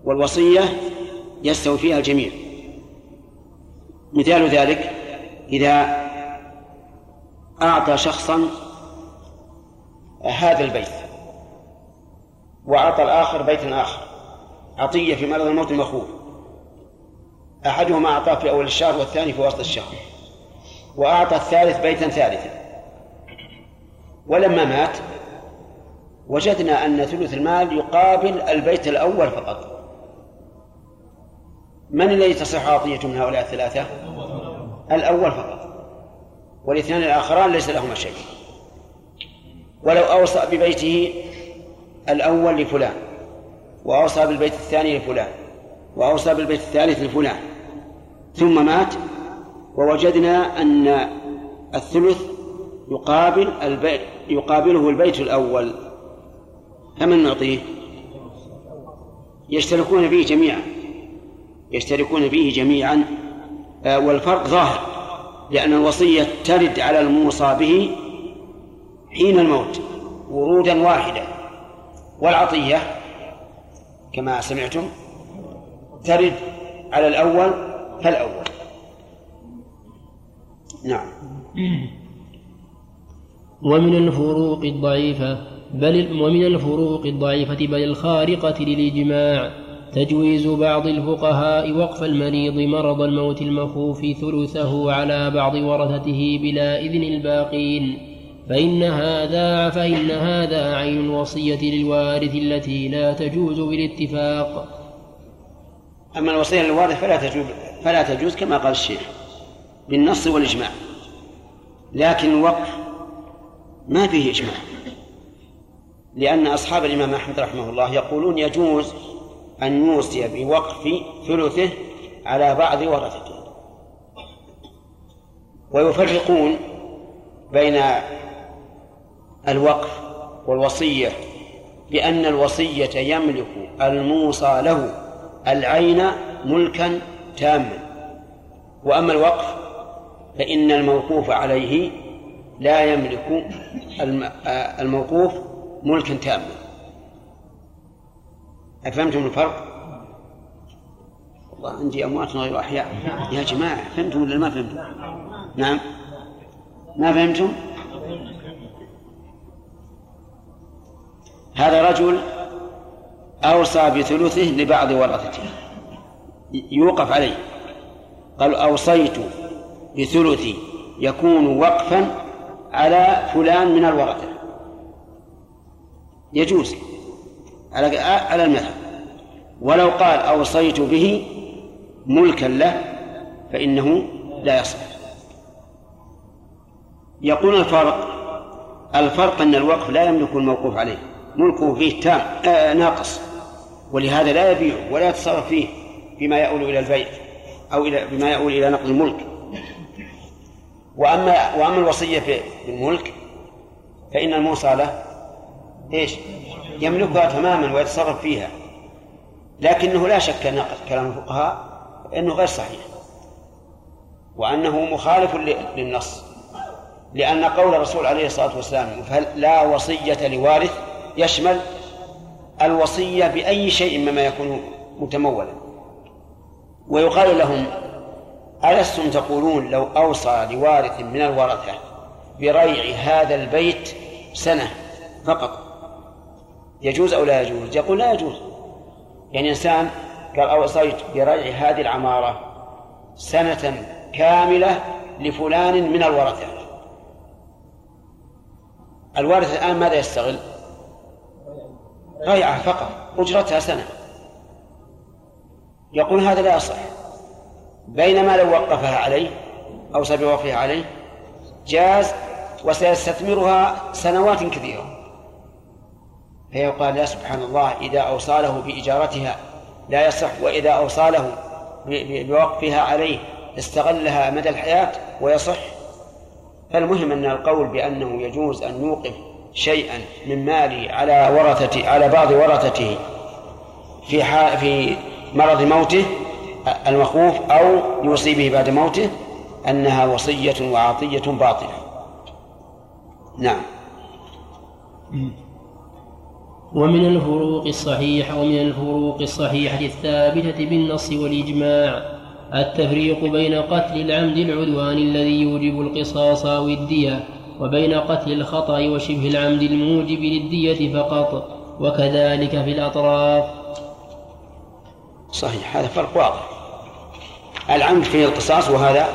Speaker 1: والوصية يستوي فيها الجميع. مثال ذلك إذا أعطى شخصا هذا البيت وأعطى الآخر بيتا آخر. عطية في مرض الموت المخوف. أحدهما أعطاه في أول الشهر والثاني في وسط الشهر. وأعطى الثالث بيتا ثالثا. ولما مات وجدنا أن ثلث المال يقابل البيت الأول فقط. من الذي تصح عطية من هؤلاء الثلاثة؟ الأول فقط. والاثنان الآخران ليس لهما شيء. ولو أوصى ببيته الأول لفلان وأوصى بالبيت الثاني لفلان وأوصى بالبيت الثالث لفلان ثم مات ووجدنا أن الثلث يقابل البيت يقابله البيت الأول. فمن نعطيه؟ يشتركون فيه جميعا. يشتركون فيه جميعا. آه، والفرق ظاهر لأن الوصية ترد على الموصى به حين الموت ورودا واحدا. والعطية كما سمعتم ترد على الأول فالأول. نعم.
Speaker 2: ومن الفروق الضعيفة بل ومن الفروق الضعيفة بل الخارقة للإجماع. تجويز بعض الفقهاء وقف المريض مرض الموت المخوف ثلثه على بعض ورثته بلا إذن الباقين. فإن هذا فإن هذا عين الوصية للوارث التي لا تجوز بالاتفاق.
Speaker 1: أما الوصية للوارث فلا تجوز فلا تجوز كما قال الشيخ بالنص والإجماع. لكن الوقف ما فيه إجماع. لأن أصحاب الإمام أحمد رحمه الله يقولون يجوز أن يوصي بوقف ثلثه على بعض ورثته. ويفرقون بين الوقف والوصية بأن الوصية يملك الموصى له العين ملكا تاما. وأما الوقف فإن الموقوف عليه لا يملك الموقوف ملكا تاما أفهمتم الفرق؟ والله عندي أموات غير أحياء يا جماعة فهمتم ولا ما فهمتم؟ نعم ما فهمتم؟ هذا رجل أوصى بثلثه لبعض ورثته يوقف عليه قال أوصيت بثلثي يكون وقفا على فلان من الورثة يجوز على على المذهب. ولو قال أوصيت به ملكا له فإنه لا يصح. يقول الفرق الفرق أن الوقف لا يملك الموقوف عليه. ملكه فيه تام آه ناقص. ولهذا لا يبيع ولا يتصرف فيه بما يؤول إلى البيع أو إلى بما يؤول إلى نقل الملك. وأما وأما الوصية في الملك فإن الموصى له إيش؟ يملكها تماما ويتصرف فيها لكنه لا شك أن كلام الفقهاء إنه غير صحيح وأنه مخالف للنص لأن قول الرسول عليه الصلاة والسلام لا وصية لوارث يشمل الوصية بأي شيء مما يكون متمولا ويقال لهم ألستم تقولون لو أوصى لوارث من الورثة بريع هذا البيت سنة فقط؟ يجوز أو لا يجوز؟ يقول لا يجوز. يعني إنسان قال أوصيت برجع هذه العمارة سنة كاملة لفلان من الورثة. الوارث الآن ماذا يستغل؟ ريعة فقط أجرتها سنة. يقول هذا لا يصح. بينما لو وقفها عليه أوصى بوقفها عليه جاز وسيستثمرها سنوات كثيرة. فيقال لا سبحان الله إذا أوصى له بإجارتها لا يصح وإذا أوصى له بوقفها عليه استغلها مدى الحياة ويصح. فالمهم أن القول بأنه يجوز أن يوقف شيئا من ماله على ورثة على بعض ورثته في في مرض موته المخوف أو يوصي به بعد موته أنها وصية وعطية باطلة. نعم.
Speaker 2: ومن الفروق الصحيحة ومن الفروق الصحيحة الثابتة بالنص والإجماع التفريق بين قتل العمد العدوان الذي يوجب القصاص أو الدية وبين قتل الخطأ وشبه العمد الموجب للدية فقط وكذلك في الأطراف.
Speaker 1: صحيح هذا فرق واضح. العمد فيه القصاص وهذا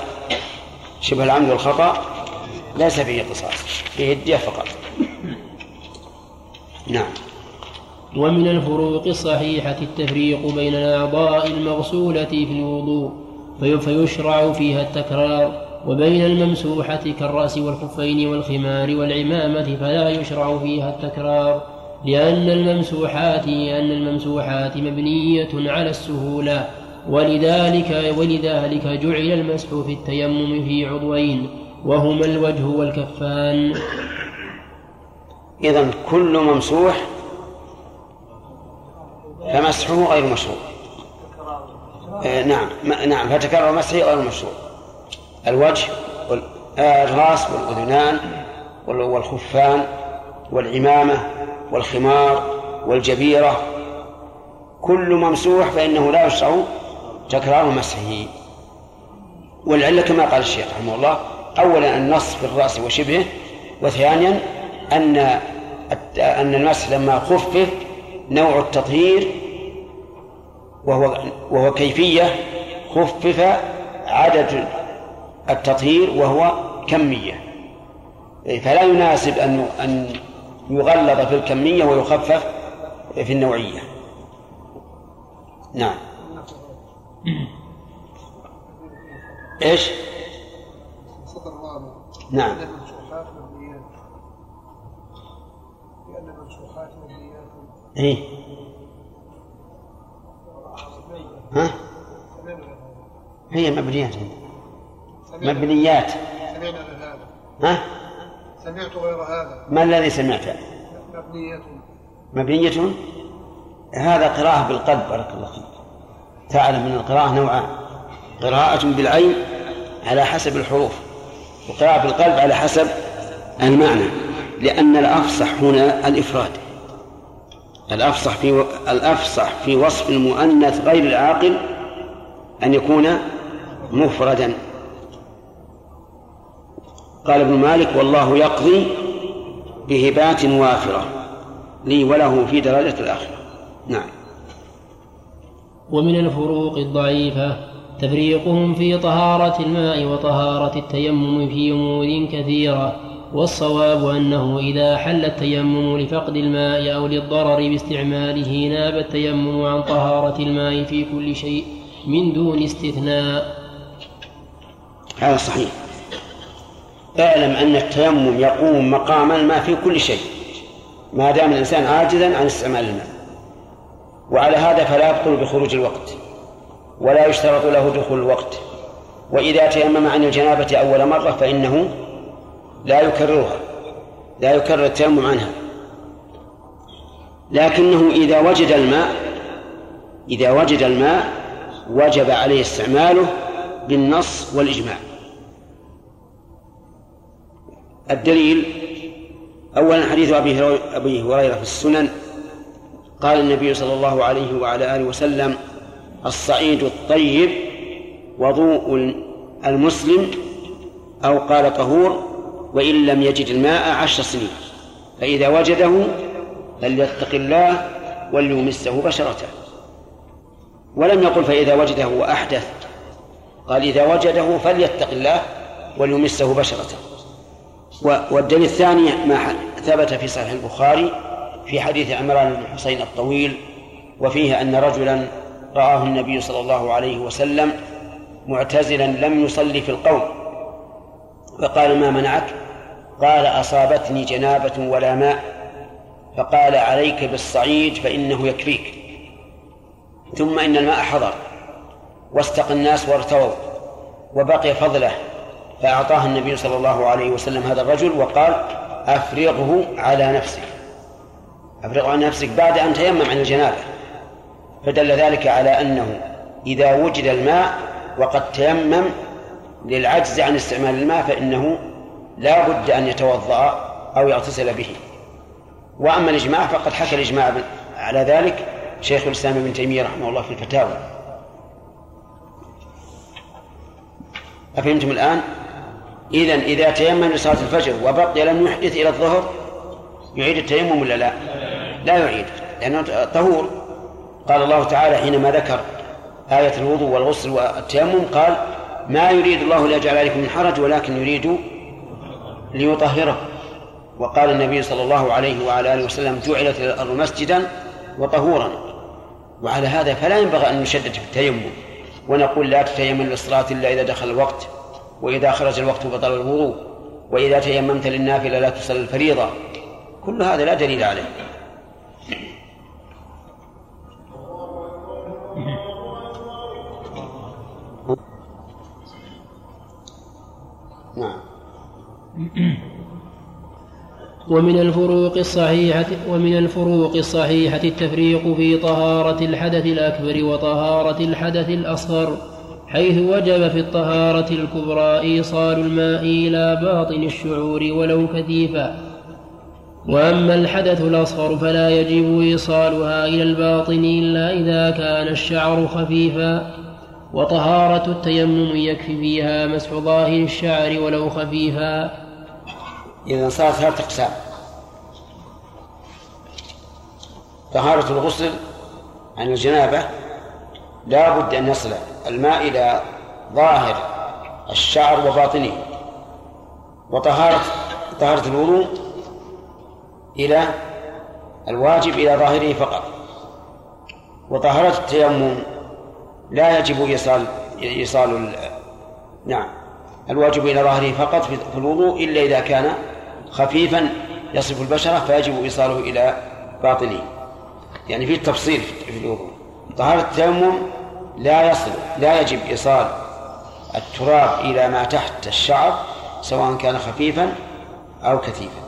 Speaker 1: شبه العمد والخطأ ليس فيه قصاص فيه الدية فقط. نعم.
Speaker 2: ومن الفروق الصحيحة التفريق بين الأعضاء المغسولة في الوضوء فيشرع فيها التكرار وبين الممسوحة كالرأس والخفين والخمار والعمامة فلا يشرع فيها التكرار. لأن الممسوحات لأن الممسوحات مبنية على السهولة. ولذلك ولذلك جعل المسح في التيمم في عضوين وهما الوجه والكفان.
Speaker 1: إذا كل ممسوح فمسحه غير مشروع. آه نعم نعم فتكرر مسحه غير مشروع. الوجه والراس والأذنان والخفان والعمامة والخمار والجبيرة كل ممسوح فإنه لا يشرع تكرار مسحه. والعلة كما قال الشيخ رحمه الله أولا النص في الرأس وشبهه وثانيا أن أن المسح لما خفف نوع التطهير وهو وهو كيفية خفف عدد التطهير وهو كمية. فلا يناسب أن أن يغلظ في الكمية ويخفف في النوعية نعم إيش؟ نعم إيه ها؟ هي مبنيات مبنيات ها؟
Speaker 3: سمعت غير هذا.
Speaker 1: ما الذي سمعته؟
Speaker 3: مبنية.
Speaker 1: مبنية؟ هذا قراءة بالقلب بارك الله فيك. تعلم من القراءة نوعان. قراءة بالعين على حسب الحروف وقراءة بالقلب على حسب المعنى لأن الأفصح هنا الإفراد. الأفصح في الأفصح في وصف المؤنث غير العاقل أن يكون مفردا. قال ابن مالك والله يقضي بهبات وافرة لي وله في درجة الآخرة. نعم.
Speaker 2: ومن الفروق الضعيفة تفريقهم في طهارة الماء وطهارة التيمم في أمور كثيرة والصواب أنه إذا حل التيمم لفقد الماء أو للضرر باستعماله ناب التيمم عن طهارة الماء في كل شيء من دون استثناء.
Speaker 1: هذا صحيح. اعلم أن التيمم يقوم مقام الماء في كل شيء ما دام الإنسان عاجزا عن استعمال الماء. وعلى هذا فلا يبطل بخروج الوقت ولا يشترط له دخول الوقت. وإذا تيمم عن الجنابة أول مرة فإنه لا يكررها لا يكرر التيمم عنها. لكنه إذا وجد الماء إذا وجد الماء وجب عليه استعماله بالنص والإجماع. الدليل أولا حديث أبي هريرة في السنن. قال النبي صلى الله عليه وعلى آله وسلم الصعيد الطيب وضوء المسلم أو قال طهور وإن لم يجد الماء عشر سنين فإذا وجده فليتق الله وليمسه بشرته. ولم يقل فإذا وجده وأحدث قال إذا وجده فليتق الله وليمسه بشرته. والدليل الثاني ما ثبت في صحيح البخاري في حديث عمران بن حسين الطويل وفيه أن رجلا رآه النبي صلى الله عليه وسلم معتزلا لم يصلي في القوم. فقال ما منعك؟ قال أصابتني جنابة ولا ماء فقال عليك بالصعيد فإنه يكفيك. ثم إن الماء حضر واستقى الناس وارتووا وبقي فضله فأعطاه النبي صلى الله عليه وسلم هذا الرجل وقال أفرغه على نفسك. أفرغه على نفسك بعد أن تيمم عن الجنابة. فدل ذلك على أنه إذا وجد الماء وقد تيمم للعجز عن استعمال الماء فإنه لا بد أن يتوضأ أو يغتسل به. وأما الإجماع فقد حكى الإجماع على ذلك شيخ الإسلام ابن تيمية رحمه الله في الفتاوى. أفهمتم الآن؟ إذا إذا تيمم لصلاة الفجر وبقي لم يحدث إلى الظهر يعيد التيمم ولا لا؟ لا يعيد لأنه طهور. قال الله تعالى حينما ذكر آية الوضوء والغسل والتيمم قال ما يريد الله ليجعل عليكم من حرج ولكن يريد ليطهره. وقال النبي صلى الله عليه وعلى آله وسلم جعلت الأرض مسجدا وطهورا. وعلى هذا فلا ينبغي أن نشدد في التيمم ونقول لا تتيمم للصلاة إلا إذا دخل الوقت. وإذا خرج الوقت بطل الوضوء وإذا تيممت للنافلة لا تصلي الفريضة كل هذا لا دليل عليه. نعم.
Speaker 2: ومن الفروق الصحيحة ومن الفروق الصحيحة التفريق في طهارة الحدث الأكبر وطهارة الحدث الأصغر. حيث وجب في الطهارة الكبرى إيصال الماء إلى باطن الشعور ولو كثيفا. وأما الحدث الأصغر فلا يجب إيصالها إلى الباطن إلا إذا كان الشعر خفيفا. وطهارة التيمم يكفي فيها مسح ظاهر الشعر ولو خفيفا.
Speaker 1: إذا صارت ثلاثة أقسام. طهارة الغسل عن الجنابة لا بد أن يصل الماء إلى ظاهر الشعر وباطنه وطهارة طهارة الوضوء إلى الواجب إلى ظاهره فقط. وطهارة التيمم لا يجب إيصال إيصال نعم. الواجب إلى ظاهره فقط في الوضوء إلا إذا كان خفيفا يصف البشرة فيجب إيصاله إلى باطنه. يعني في تفصيل في الوضوء. طهارة التيمم لا يصل لا يجب إيصال التراب إلى ما تحت الشعر سواء كان خفيفا أو كثيفا.